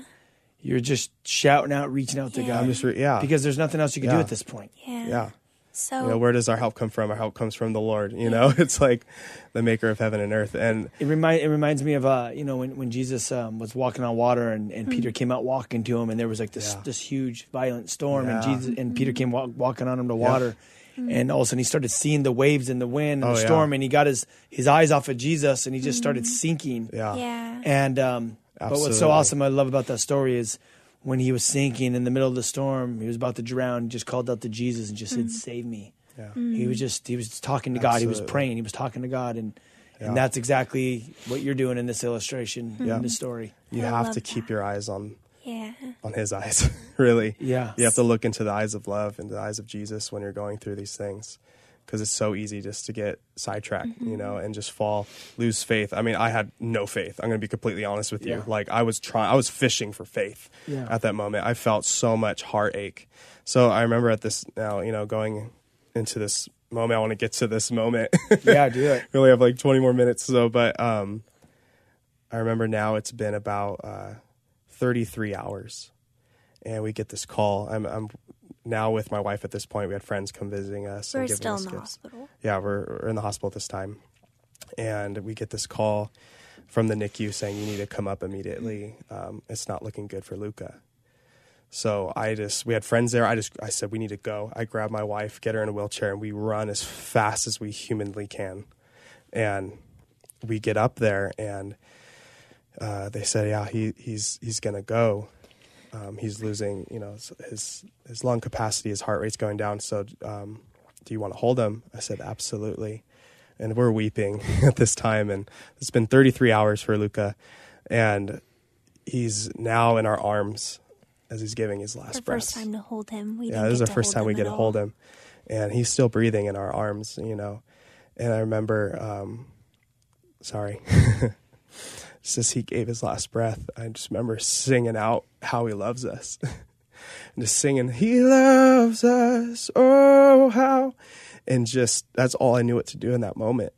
S2: you're just shouting out, reaching out to God.
S4: I'm just re- yeah.
S2: because there's nothing else you can do at this point.
S3: Yeah.
S4: yeah.
S3: So
S4: You know, where does our help come from? Our help comes from the Lord. You know, it's like the maker of heaven and earth. And
S2: It remind it reminds me of uh you know when when Jesus um, was walking on water and, and Peter came out walking to him and there was like this
S4: Yeah.
S2: this huge violent storm and Jesus and Peter came walk, walking on him to water Mm-hmm. and all of a sudden he started seeing the waves and the wind and
S4: Oh,
S2: the
S4: yeah.
S2: storm and he got his his eyes off of Jesus and he just started mm-hmm. sinking
S4: yeah.
S3: yeah.
S2: and um but what's so awesome I love about that story is when he was sinking in the middle of the storm he was about to drown he just called out to Jesus and just said mm-hmm. save me
S4: Yeah.
S2: he was just he was talking to God. He was praying. He was talking to God, and
S4: Yeah.
S2: and that's exactly what you're doing in this illustration in this story.
S4: You
S3: I
S4: have to keep your eyes on
S3: Yeah.
S4: on his eyes, really.
S2: Yeah.
S4: You have to look into the eyes of love and the eyes of Jesus when you're going through these things. Because it's so easy just to get sidetracked, you know, and just fall, lose faith. I mean, I had no faith. I'm going to be completely honest with you.
S2: Yeah.
S4: Like I was trying, I was fishing for faith
S2: Yeah.
S4: at that moment. I felt so much heartache. So I remember at this now, you know, going into this moment. I want to get to this moment.
S2: Yeah, do it.
S4: really have like 20 more minutes so but um i remember now it's been about uh 33 hours and we get this call i'm i'm now with my wife at this point we had friends come visiting us
S3: We're
S4: and giving
S3: still
S4: us
S3: in the
S4: gifts.
S3: hospital.
S4: yeah we're, we're in the hospital at this time and we get this call from the nicu saying you need to come up immediately um, it's not looking good for luca so I just we had friends there. I just I said we need to go. I grab my wife, get her in a wheelchair, and we run as fast as we humanly can. And we get up there, and uh, they said, "Yeah, he he's he's gonna go. Um, he's losing, you know, his his lung capacity, his heart rate's going down. So, um, do you want to hold him?" I said, "Absolutely." And we're weeping at this time, and it's been 33 hours for Luca, and he's now in our arms as he's giving his last breath.
S3: first time to hold him. We
S4: Yeah, this is the first time we get to hold him, and he's still breathing in our arms, you know. And I remember, um, sorry, as he gave his last breath, I just remember singing out how he loves us, and just singing, "He loves us, oh how," and just that's all I knew what to do in that moment.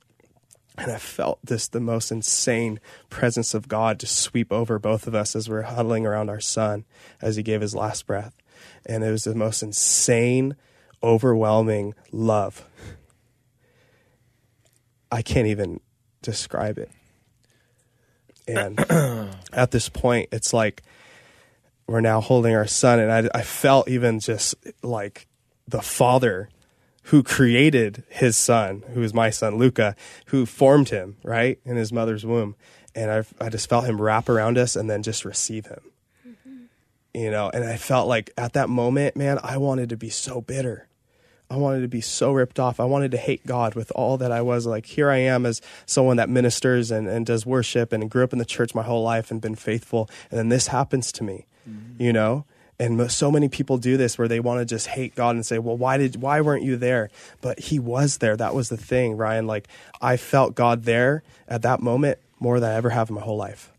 S4: And I felt this the most insane presence of God just sweep over both of us as we're huddling around our son as he gave his last breath. And it was the most insane, overwhelming love. I can't even describe it. And at this point, it's like we're now holding our son, and I, I felt even just like the father who created his son, who is my son Luca, who formed him right in his mother's womb, and I I just felt him wrap around us and then just receive him. Mm-hmm. You know, and I felt like at that moment, man, I wanted to be so bitter. I wanted to be so ripped off. I wanted to hate God with all that I was. Like, here I am as someone that ministers and, and does worship and grew up in the church my whole life and been faithful. And then this happens to me, mm-hmm. you know? And so many people do this where they want to just hate God and say, well, why did, why weren't you there? But he was there. That was the thing, Ryan. Like, I felt God there at that moment more than I ever have in my whole life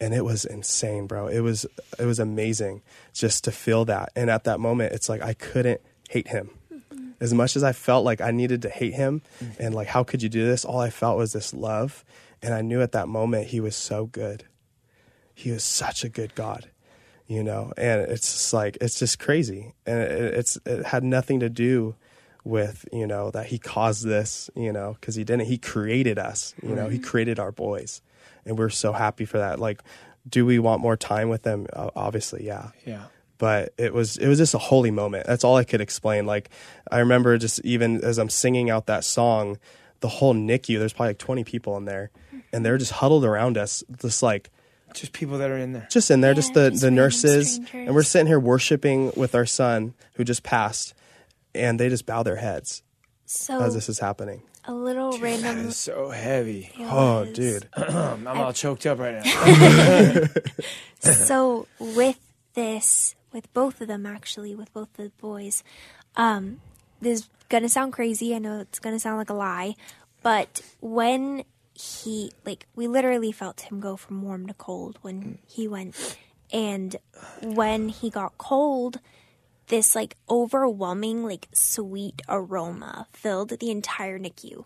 S4: and it was insane bro it was it was amazing just to feel that and at that moment it's like i couldn't hate him as much as i felt like i needed to hate him and like how could you do this? All i felt was this love. And i knew at that moment he was so good. He was such a good god you know? And it's just like it's just crazy. And it, it's it had nothing to do with you know that he caused this you know because he didn't. He created us you know? He created our boys. And we're so happy for that. Like do we want more time with them? Uh, obviously yeah.
S2: Yeah.
S4: But it was it was just a holy moment that's all i could explain like i remember just even as i'm singing out that song the whole nicu there's probably like 20 people in there and they're just huddled around us just like
S2: Just people that are in there.
S4: just in there
S3: Yeah,
S4: just the
S3: just
S4: the nurses
S3: strangers.
S4: and we're sitting here worshiping with our son who just passed and they just bow their heads
S3: So
S4: as this is happening
S3: a little random.
S2: It's so heavy.
S4: oh
S3: was-
S4: dude
S2: I'm all choked up right now.
S3: so with this, with both of them actually, with both the boys, um, this is gonna sound crazy. I know it's gonna sound like a lie, but when he like we literally felt him go from warm to cold when he went, and when he got cold, this like overwhelming like sweet aroma filled the entire NICU.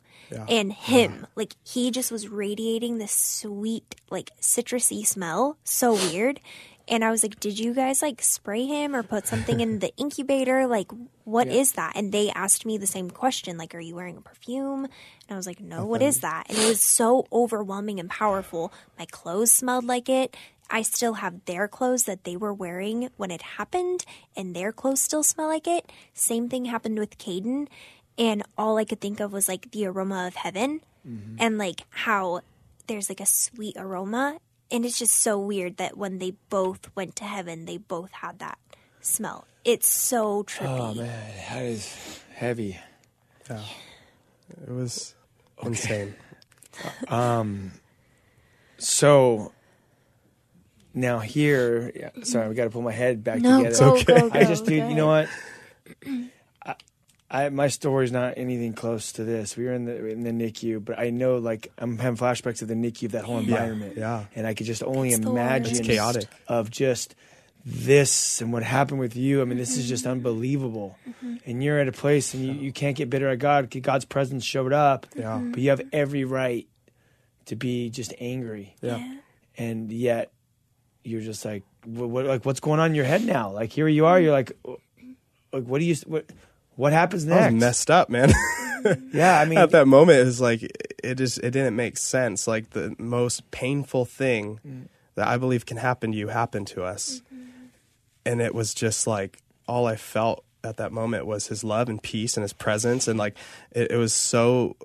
S3: And him, like he just was radiating this sweet like citrusy smell. So weird. And I was like, "Did you guys like spray him or put something in the incubator? Like what is that?" And they asked me the same question, like, "Are you wearing a perfume?" And I was like, "No, what is that?" And it was so overwhelming and powerful. My clothes smelled like it. I still have their clothes that they were wearing when it happened, and their clothes still smell like it. Same thing happened with Caden, and all I could think of was like the aroma of heaven, mm-hmm. and like how there's like a sweet aroma, and it's just so weird that when they both went to heaven, they both had that smell. It's so trippy.
S2: Oh man, that is heavy.
S4: it was insane um,
S2: So now here, yeah, sorry, we got to pull my head back
S3: No,
S2: together.
S3: go, go, go.
S2: I just, dude,
S3: go
S2: you know what? I, I my story's not anything close to this. We were in the in the NICU, but I know like I'm having flashbacks of the NICU of that whole environment.
S4: yeah.
S2: and I could just only
S3: It's the
S2: imagine.
S4: It's chaotic.
S2: of just this and what happened with you. I mean, this is just mm-hmm. unbelievable. Mm-hmm. And you're at a place and you, you can't get bitter at God. God's presence showed up,
S4: Yeah. Mm-hmm.
S2: but you have every right to be just angry
S4: yeah
S2: and yet you're just like what, what like what's going on in your head now like here you are you're like like what do you what what happens next?
S4: messed up man.
S2: Yeah i mean
S4: at that moment it was like it just it didn't make sense. Like the most painful thing
S2: Mm.
S4: that i believe can happen to you happened to us. And it was just like all i felt at that moment was his love and peace and his presence. And like it, it was so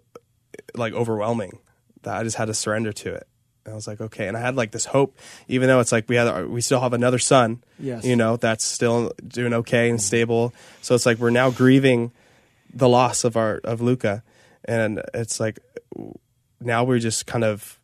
S4: like overwhelming that i just had to surrender to it and i was like okay. And i had like this hope even though it's like we had uh, we still have another son
S2: Yes.
S4: you know that's still doing okay and stable. So it's like we're now grieving the loss of our of Luca, and it's like now we're just kind of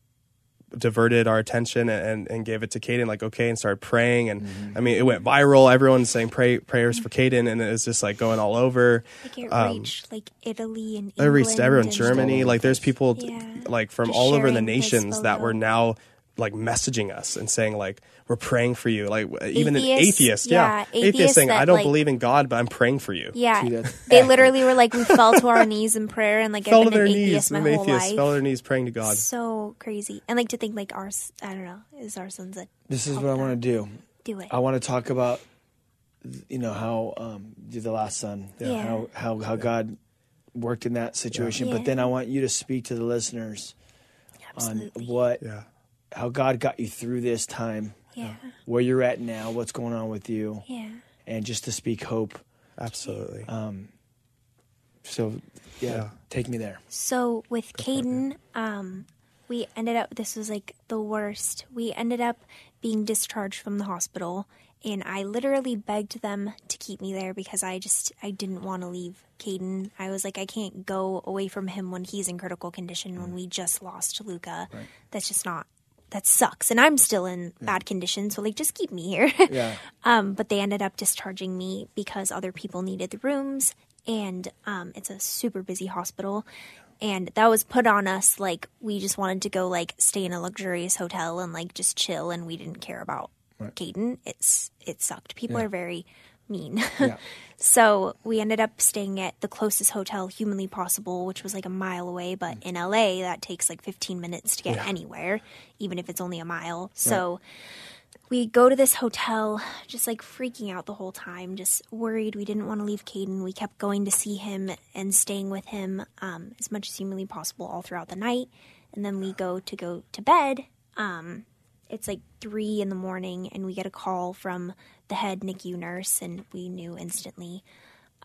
S4: diverted our attention and, and gave it to Caden, like okay, and started praying, and I mean it went viral. Everyone's saying pray prayers for Caden, and it was just like going all over.
S3: Like it
S4: Um,
S3: reached like Italy and
S4: It reached everyone, Germany.
S3: stuff.
S4: Like there's people
S3: Yeah.
S4: like from
S3: Just
S4: all over the nations that were now like messaging us and saying like we're praying for you. Like even an atheist,
S3: yeah,
S4: yeah, atheist
S3: atheists
S4: saying I don't
S3: like-
S4: believe in God, but I'm praying for you.
S3: Yeah,
S2: See,
S3: they literally were like, we fell to our knees in prayer, and like
S4: Fell
S3: I've
S4: to their
S3: an
S4: knees,
S3: atheist my
S4: the
S3: whole
S4: atheists
S3: life.
S4: fell to their knees praying to God.
S3: So crazy, and like to think like our, I don't know, is our sons that
S2: this is what i want to do
S3: do it.
S2: i want to talk about you know how um the last son
S3: Yeah.
S2: how how how god worked in that situation
S3: Yeah.
S2: but then i want you to speak to the listeners
S3: Absolutely.
S2: what
S4: Yeah.
S2: how God got you through this time,
S3: yeah.
S2: where you're at now, what's going on with you,
S3: Yeah.
S2: and just to speak hope.
S4: Absolutely.
S2: Um, So, yeah,
S4: Yeah.
S2: take me there.
S3: So with Caden, um, we ended up. This was like the worst. We ended up being discharged from the hospital, and I literally begged them to keep me there because I just I didn't want to leave Caden. I was like, I can't go away from him when he's in critical condition. When we just lost Luca, that's just not. That sucks, and I'm still in bad condition. So like, just keep me here.
S2: Yeah.
S3: Um, but they ended up discharging me because other people needed the rooms, and um, it's a super busy hospital. And that was put on us like we just wanted to go like stay in a luxurious hotel and like just chill, and we didn't care about Caden. It's it sucked. People are very mean.
S2: Yeah.
S3: so we ended up staying at the closest hotel humanly possible, which was like a mile away. But in LA, that takes like 15 minutes to get anywhere, even if it's only a mile. So we go to this hotel, just like freaking out the whole time, just worried. We didn't want to leave Caden. We kept going to see him and staying with him um, as much as humanly possible all throughout the night. And then we go to go to bed. Um, it's like three in the morning, and we get a call from the head NICU nurse, and we knew instantly.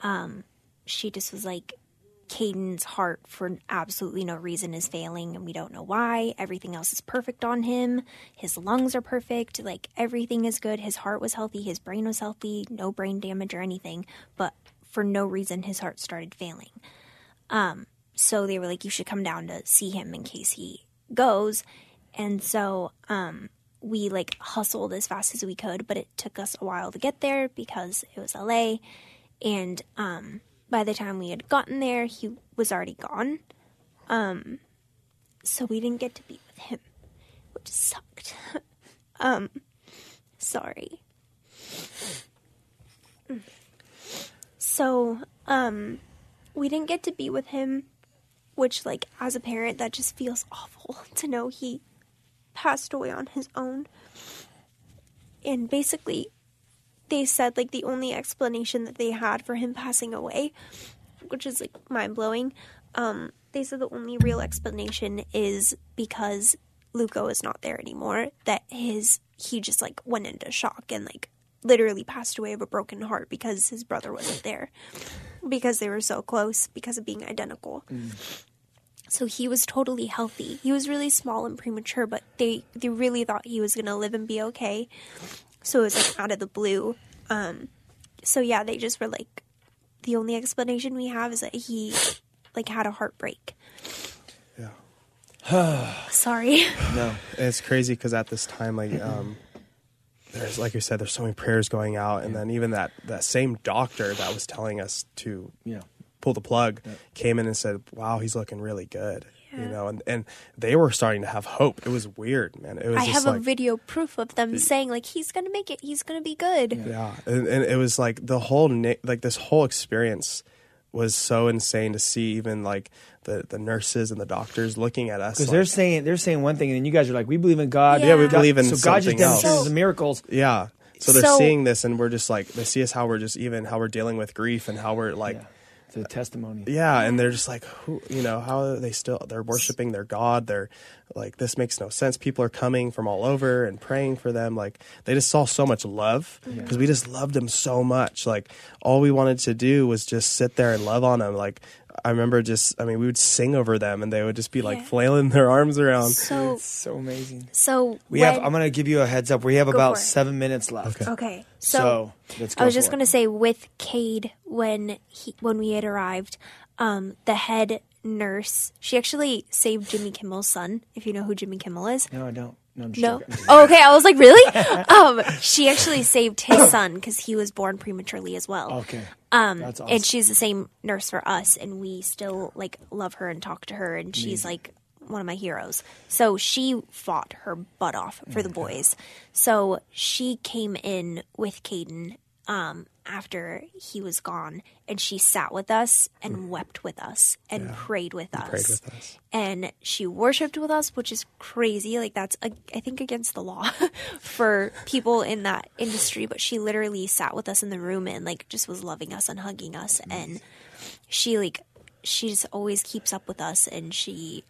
S3: Um, she just was like, Caden's heart, for absolutely no reason, is failing, and we don't know why. Everything else is perfect on him. His lungs are perfect. Like, everything is good. His heart was healthy. His brain was healthy. No brain damage or anything. But for no reason, his heart started failing. Um, so they were like, you should come down to see him in case he goes. And so um, we like hustled as fast as we could, but it took us a while to get there because it was LA. And um, by the time we had gotten there, he was already gone. Um, so we didn't get to be with him, which sucked. um, sorry. So, um, we didn't get to be with him, which, like, as a parent, that just feels awful to know he passed away on his own. And basically, they said, like, the only explanation that they had for him passing away, which is, like, mind blowing, um, they said the only real explanation is because Luca is not there anymore, that his, he just, like, went into shock and, like, literally passed away of a broken heart because his brother wasn't there because they were so close because of being identical. So he was totally healthy. He was really small and premature, but they they really thought he was gonna live and be okay. So it was like out of the blue. Um, so yeah, they just were like, the only explanation we have is that he like had a heartbreak.
S4: Yeah.
S3: Sorry.
S2: No.
S4: It's crazy because at this time, like, um, there's like you said, there's so many prayers going out, and then even that that same doctor that was telling us to
S2: Yeah.
S4: Pull the plug came in and said, "Wow, he's looking really good." You know, and and they were starting to have hope. It was weird, man. It was
S3: I
S4: just
S3: have a video proof of them saying like he's gonna make it. He's gonna be good.
S4: Yeah, and, and it was like the whole na- like this whole experience was so insane to see. Even like the the nurses and the doctors looking at us
S2: Because
S4: like-
S2: they're saying they're saying one thing, and then you guys are like, "We believe in God."
S3: Yeah, we
S2: God-
S4: believe in
S2: So God just
S4: something
S2: demonstrates
S3: So-
S2: the miracles.
S4: Yeah. So they're
S3: So-
S4: seeing this, and we're just like they see us how we're just even how we're dealing with grief and how we're like,
S2: Yeah. The testimony.
S4: yeah, and they're just like, who, you know, how are they still they're worshiping their God. They're like, this makes no sense. People are coming from all over and praying for them. Like they just saw so much love because we just loved them so much. Like all we wanted to do was just sit there and love on them. Like I remember just, I mean, we would sing over them, and they would just be like
S3: Yeah.
S4: flailing their arms around.
S3: So
S2: It's so amazing.
S3: so
S2: We
S3: when,
S2: have. I'm going to give you a heads up. We have about seven minutes left.
S3: okay.
S2: So,
S3: So,
S2: let's go.
S3: I was just gonna say with Cade when he when we had arrived, um, the head nurse she actually saved Jimmy Kimmel's son. If you know who Jimmy Kimmel is.
S2: No, I don't. No.
S3: No. Oh, okay. I was like, really? um, she actually saved his son because he was born prematurely as well.
S2: Okay.
S3: Um,
S2: That's awesome.
S3: and she's the same nurse for us, and we still like love her and talk to her, and she's like one of my heroes. So she fought her butt off for the boys. So she came in with Caden um, after he was gone, and she sat with us and wept with us and prayed with us.
S4: Mm. prayed with us.
S3: And she worshipped with us, which is crazy. Like that's I think against the law for people in that industry. But she literally sat with us in the room and like just was loving us and hugging us. And she like she just always keeps up with us, and she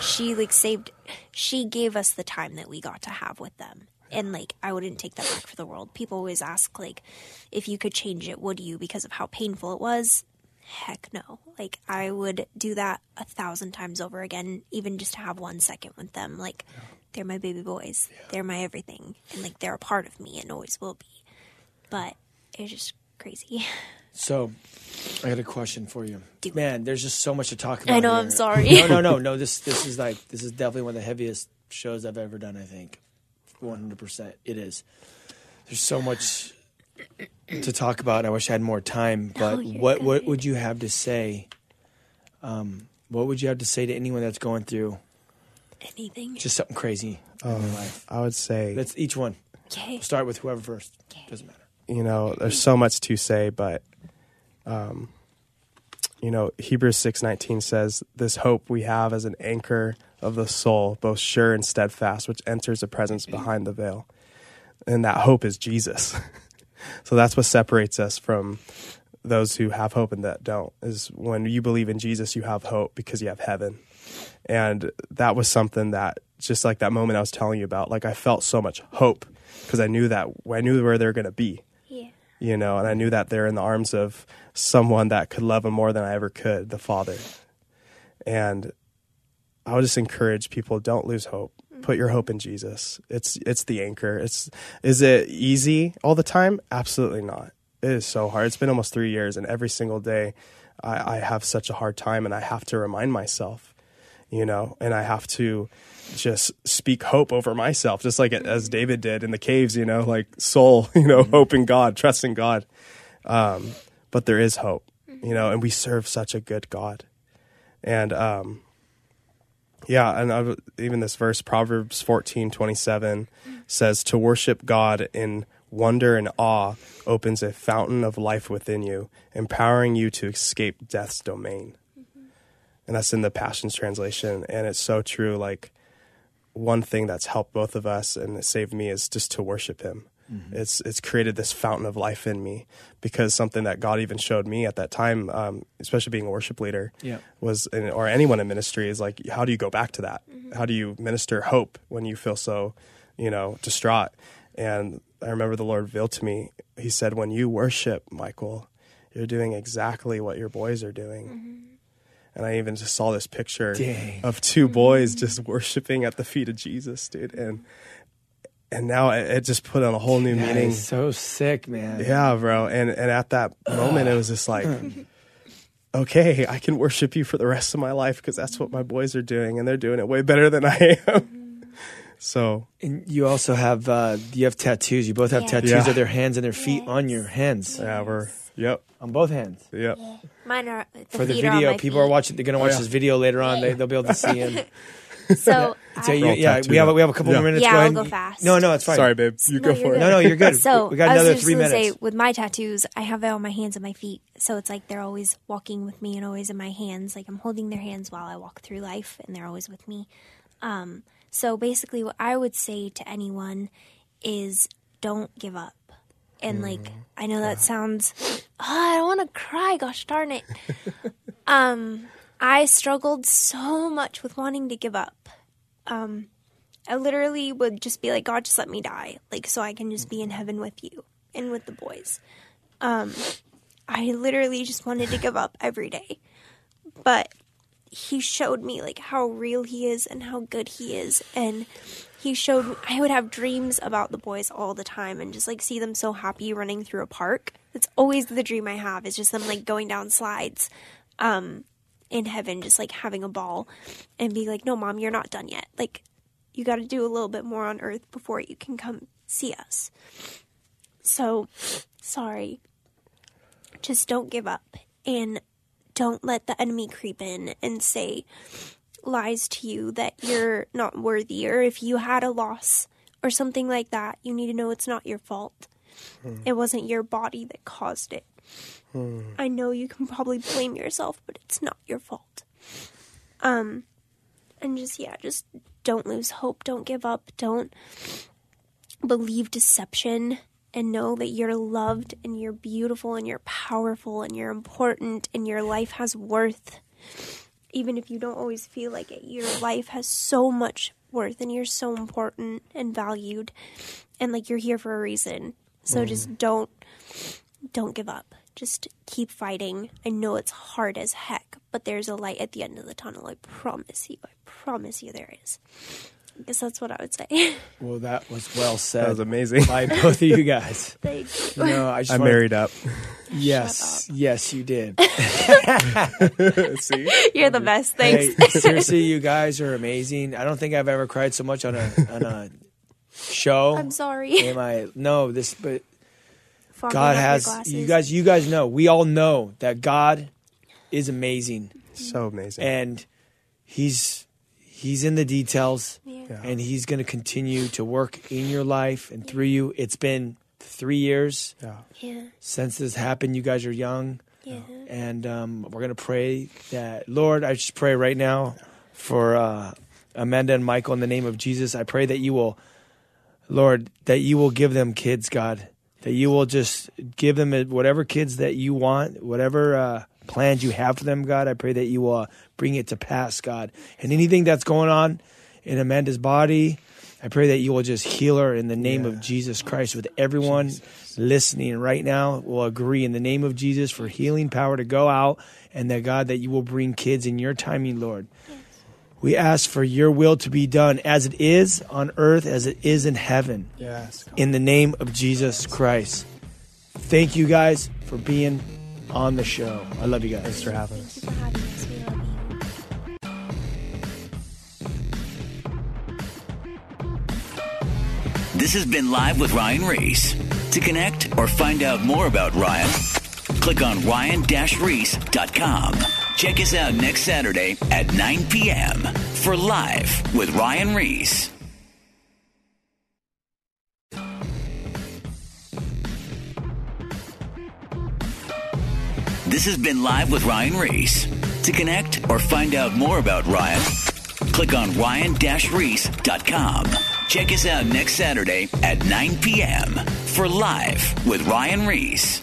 S3: she like saved she gave us the time that we got to have with them and like i wouldn't take that back for the world people always ask like if you could change it would you because of how painful it was heck no like i would do that a thousand times over again even just to have one second with them like they're my baby boys they're my everything and like they're a part of me and always will be but it's just crazy
S2: So, I got a question for you. Man, there's just so much to talk about.
S3: I know,
S2: here.
S3: I'm sorry.
S2: No, no, no, no. This this is like this is definitely one of the heaviest shows I've ever done. I think, 100. percent It is. There's so much to talk about. and I wish I had more time. But
S3: you're
S2: what what would you have to say? Um, what would you have to say to anyone that's going through
S3: anything
S2: just something crazy in their life?
S4: I would say
S2: Let's each one
S3: okay
S2: start with whoever first. Doesn't matter.
S4: you know, there's so much to say, but um, you know, Hebrews six nineteen says, "This hope we have as an anchor of the soul, both sure and steadfast, which enters the presence behind the veil." And that hope is Jesus. so that's what separates us from those who have hope and that don't. Is when you believe in Jesus, you have hope because you have heaven. And that was something that, just like that moment I was telling you about, like I felt so much hope because I knew that I knew where they're going to be
S3: yeah
S4: you know, and I knew that they're in the arms of someone that could love them more than I ever could, the Father. And I would just encourage people: don't lose hope. Put your hope in Jesus. It's it's the anchor. It's is it easy all the time? Absolutely not. It is so hard. It's been almost three years, and every single day, I, I have such a hard time, and I have to remind myself, you know, and I have to just speak hope over myself, just like as David did in the caves, you know, like soul, you know, hope in God, trust in God. Um, but there is hope, you know, and we serve such a good God. And um, yeah, and I, even this verse, Proverbs fourteen twenty seven, says, To worship God in wonder and awe opens a fountain of life within you, empowering you to escape death's domain. And that's in the Passions Translation. And it's so true. Like, one thing that's helped both of us and saved me is just to worship him. Mm-hmm. It's it's created this fountain of life in me because something that God even showed me at that time, um, especially being a worship leader,
S2: Yeah.
S4: was or anyone in ministry is like, how do you go back to that? Mm-hmm. How do you minister hope when you feel so, you know, distraught? And I remember the Lord revealed to me. He said, "When you worship, Michael, you're doing exactly what your boys are doing." Mm-hmm. And I even just saw this picture
S2: Dang.
S4: of two boys just worshiping at the feet of Jesus, dude. And and now it, it just put on a whole new
S2: That
S4: meaning.
S2: is so sick, man.
S4: Yeah, bro. And and at that moment, it was just like, okay, I can worship you for the rest of my life because that's what my boys are doing, and they're doing it way better than I am. so
S2: And you also have uh, you have tattoos. You both have
S3: Yeah.
S2: tattoos
S4: Yeah.
S2: of their hands and their feet on your hands,
S4: yeah, we're yep,
S2: on both hands.
S4: yep.
S3: mine are the
S2: For the
S3: feet are on
S2: video,
S3: my
S2: people are watching. They're gonna watch
S4: yeah.
S2: this video later on. They, they'll be able to see him.
S3: so
S2: So
S3: I-
S2: you, yeah, we have a, we have a couple
S4: Yeah.
S2: more minutes.
S3: Yeah,
S2: go
S3: I'll go fast.
S2: No, no, it's fine.
S4: Sorry, babe. You
S3: No,
S4: go
S3: you're
S4: for
S3: good.
S4: it.
S2: No, no, you're good.
S3: So
S2: we got
S3: I was
S2: another
S3: just
S2: three
S3: gonna
S2: minutes.
S3: Say, with my tattoos, I have it on my hands and my feet, so it's like they're always walking with me and always in my hands. Like I'm holding their hands while I walk through life, and they're always with me. Um, so basically, what I would say to anyone is, don't give up. And like, I know that sounds, oh, I don't want to cry. Gosh darn it. um, I struggled so much with wanting to give up. Um, I literally would just be like, God, just let me die, like so I can just be in heaven with you and with the boys. Um, I literally just wanted to give up every day, but He showed me like how real He is and how good He is, and He showed me I would have dreams about the boys all the time and just like see them so happy running through a park. That's always the dream I have is just them like going down slides. Um, in heaven, just like having a ball and be like, no, mom, you're not done yet. Like, you got to do a little bit more on earth before you can come see us. So, sorry. Just don't give up and don't let the enemy creep in and say lies to you that you're not worthy or if you had a loss or something like that, you need to know it's not your fault. Hmm. It wasn't your body that caused it. I know you can probably blame yourself, but it's not your fault. Um, and just yeah, just don't lose hope. Don't give up. Don't believe deception, and know that you're loved and you're beautiful and you're powerful and you're important and your life has worth. even if you don't always feel like it, your life has so much worth and you're so important and valued and like you're here for a reason. So just don't don't give up. Just keep fighting. I know it's hard as heck, but there's a light at the end of the tunnel. I promise you. I promise you there is. I guess that's what I would say.
S2: Well, that was well said.
S4: That was amazing.
S2: by both of you guys.
S3: Thank
S2: You know, I just
S4: I'm
S2: wanna-
S4: married up.
S2: Yes, yes, you did.
S4: See?
S3: You're the best. Thanks.
S2: Hey, seriously, you guys are amazing. I don't think I've ever cried so much on a on a show.
S3: I'm sorry.
S2: Am I? No, this, but
S3: Fogging
S2: God has you guys. You guys know. We all know that God is amazing,
S4: So amazing.
S2: and He's He's in the details,
S3: Yeah.
S2: and He's going to continue to work in your life and through you. It's been three years
S4: yeah.
S3: Yeah.
S2: since this happened. You guys are young.
S3: Yeah.
S2: and um, we're gonna pray that Lord. I just pray right now for uh, Amanda and Michael in the name of Jesus. I pray that you will, Lord, that you will give them kids, God. That you will just give them whatever kids that you want, whatever uh, plans you have for them, God. I pray that you will uh, bring it to pass, God. And anything that's going on in Amanda's body, I pray that you will just heal her in the name of Jesus Christ. With everyone listening right now, will agree in the name of Jesus for healing power to go out, and that God, that you will bring kids in your timing, Lord. We ask for your will to be done as it is on earth, as it is in heaven,
S4: Yes.
S2: in the name of Jesus Christ. Thank you guys for being on the show. I love you guys.
S4: for having us.
S3: Thank you for having us. We love you.
S1: This has been Live with Ryan Ries. To connect or find out more about Ryan, click on ryan-reese.com. Check us out next Saturday at 9 p.m. for Live with Ryan Ries. This has been Live with Ryan Ries. To connect or find out more about Ryan, click on ryan-reese.com. Check us out next Saturday at 9 p.m. for Live with Ryan Ries.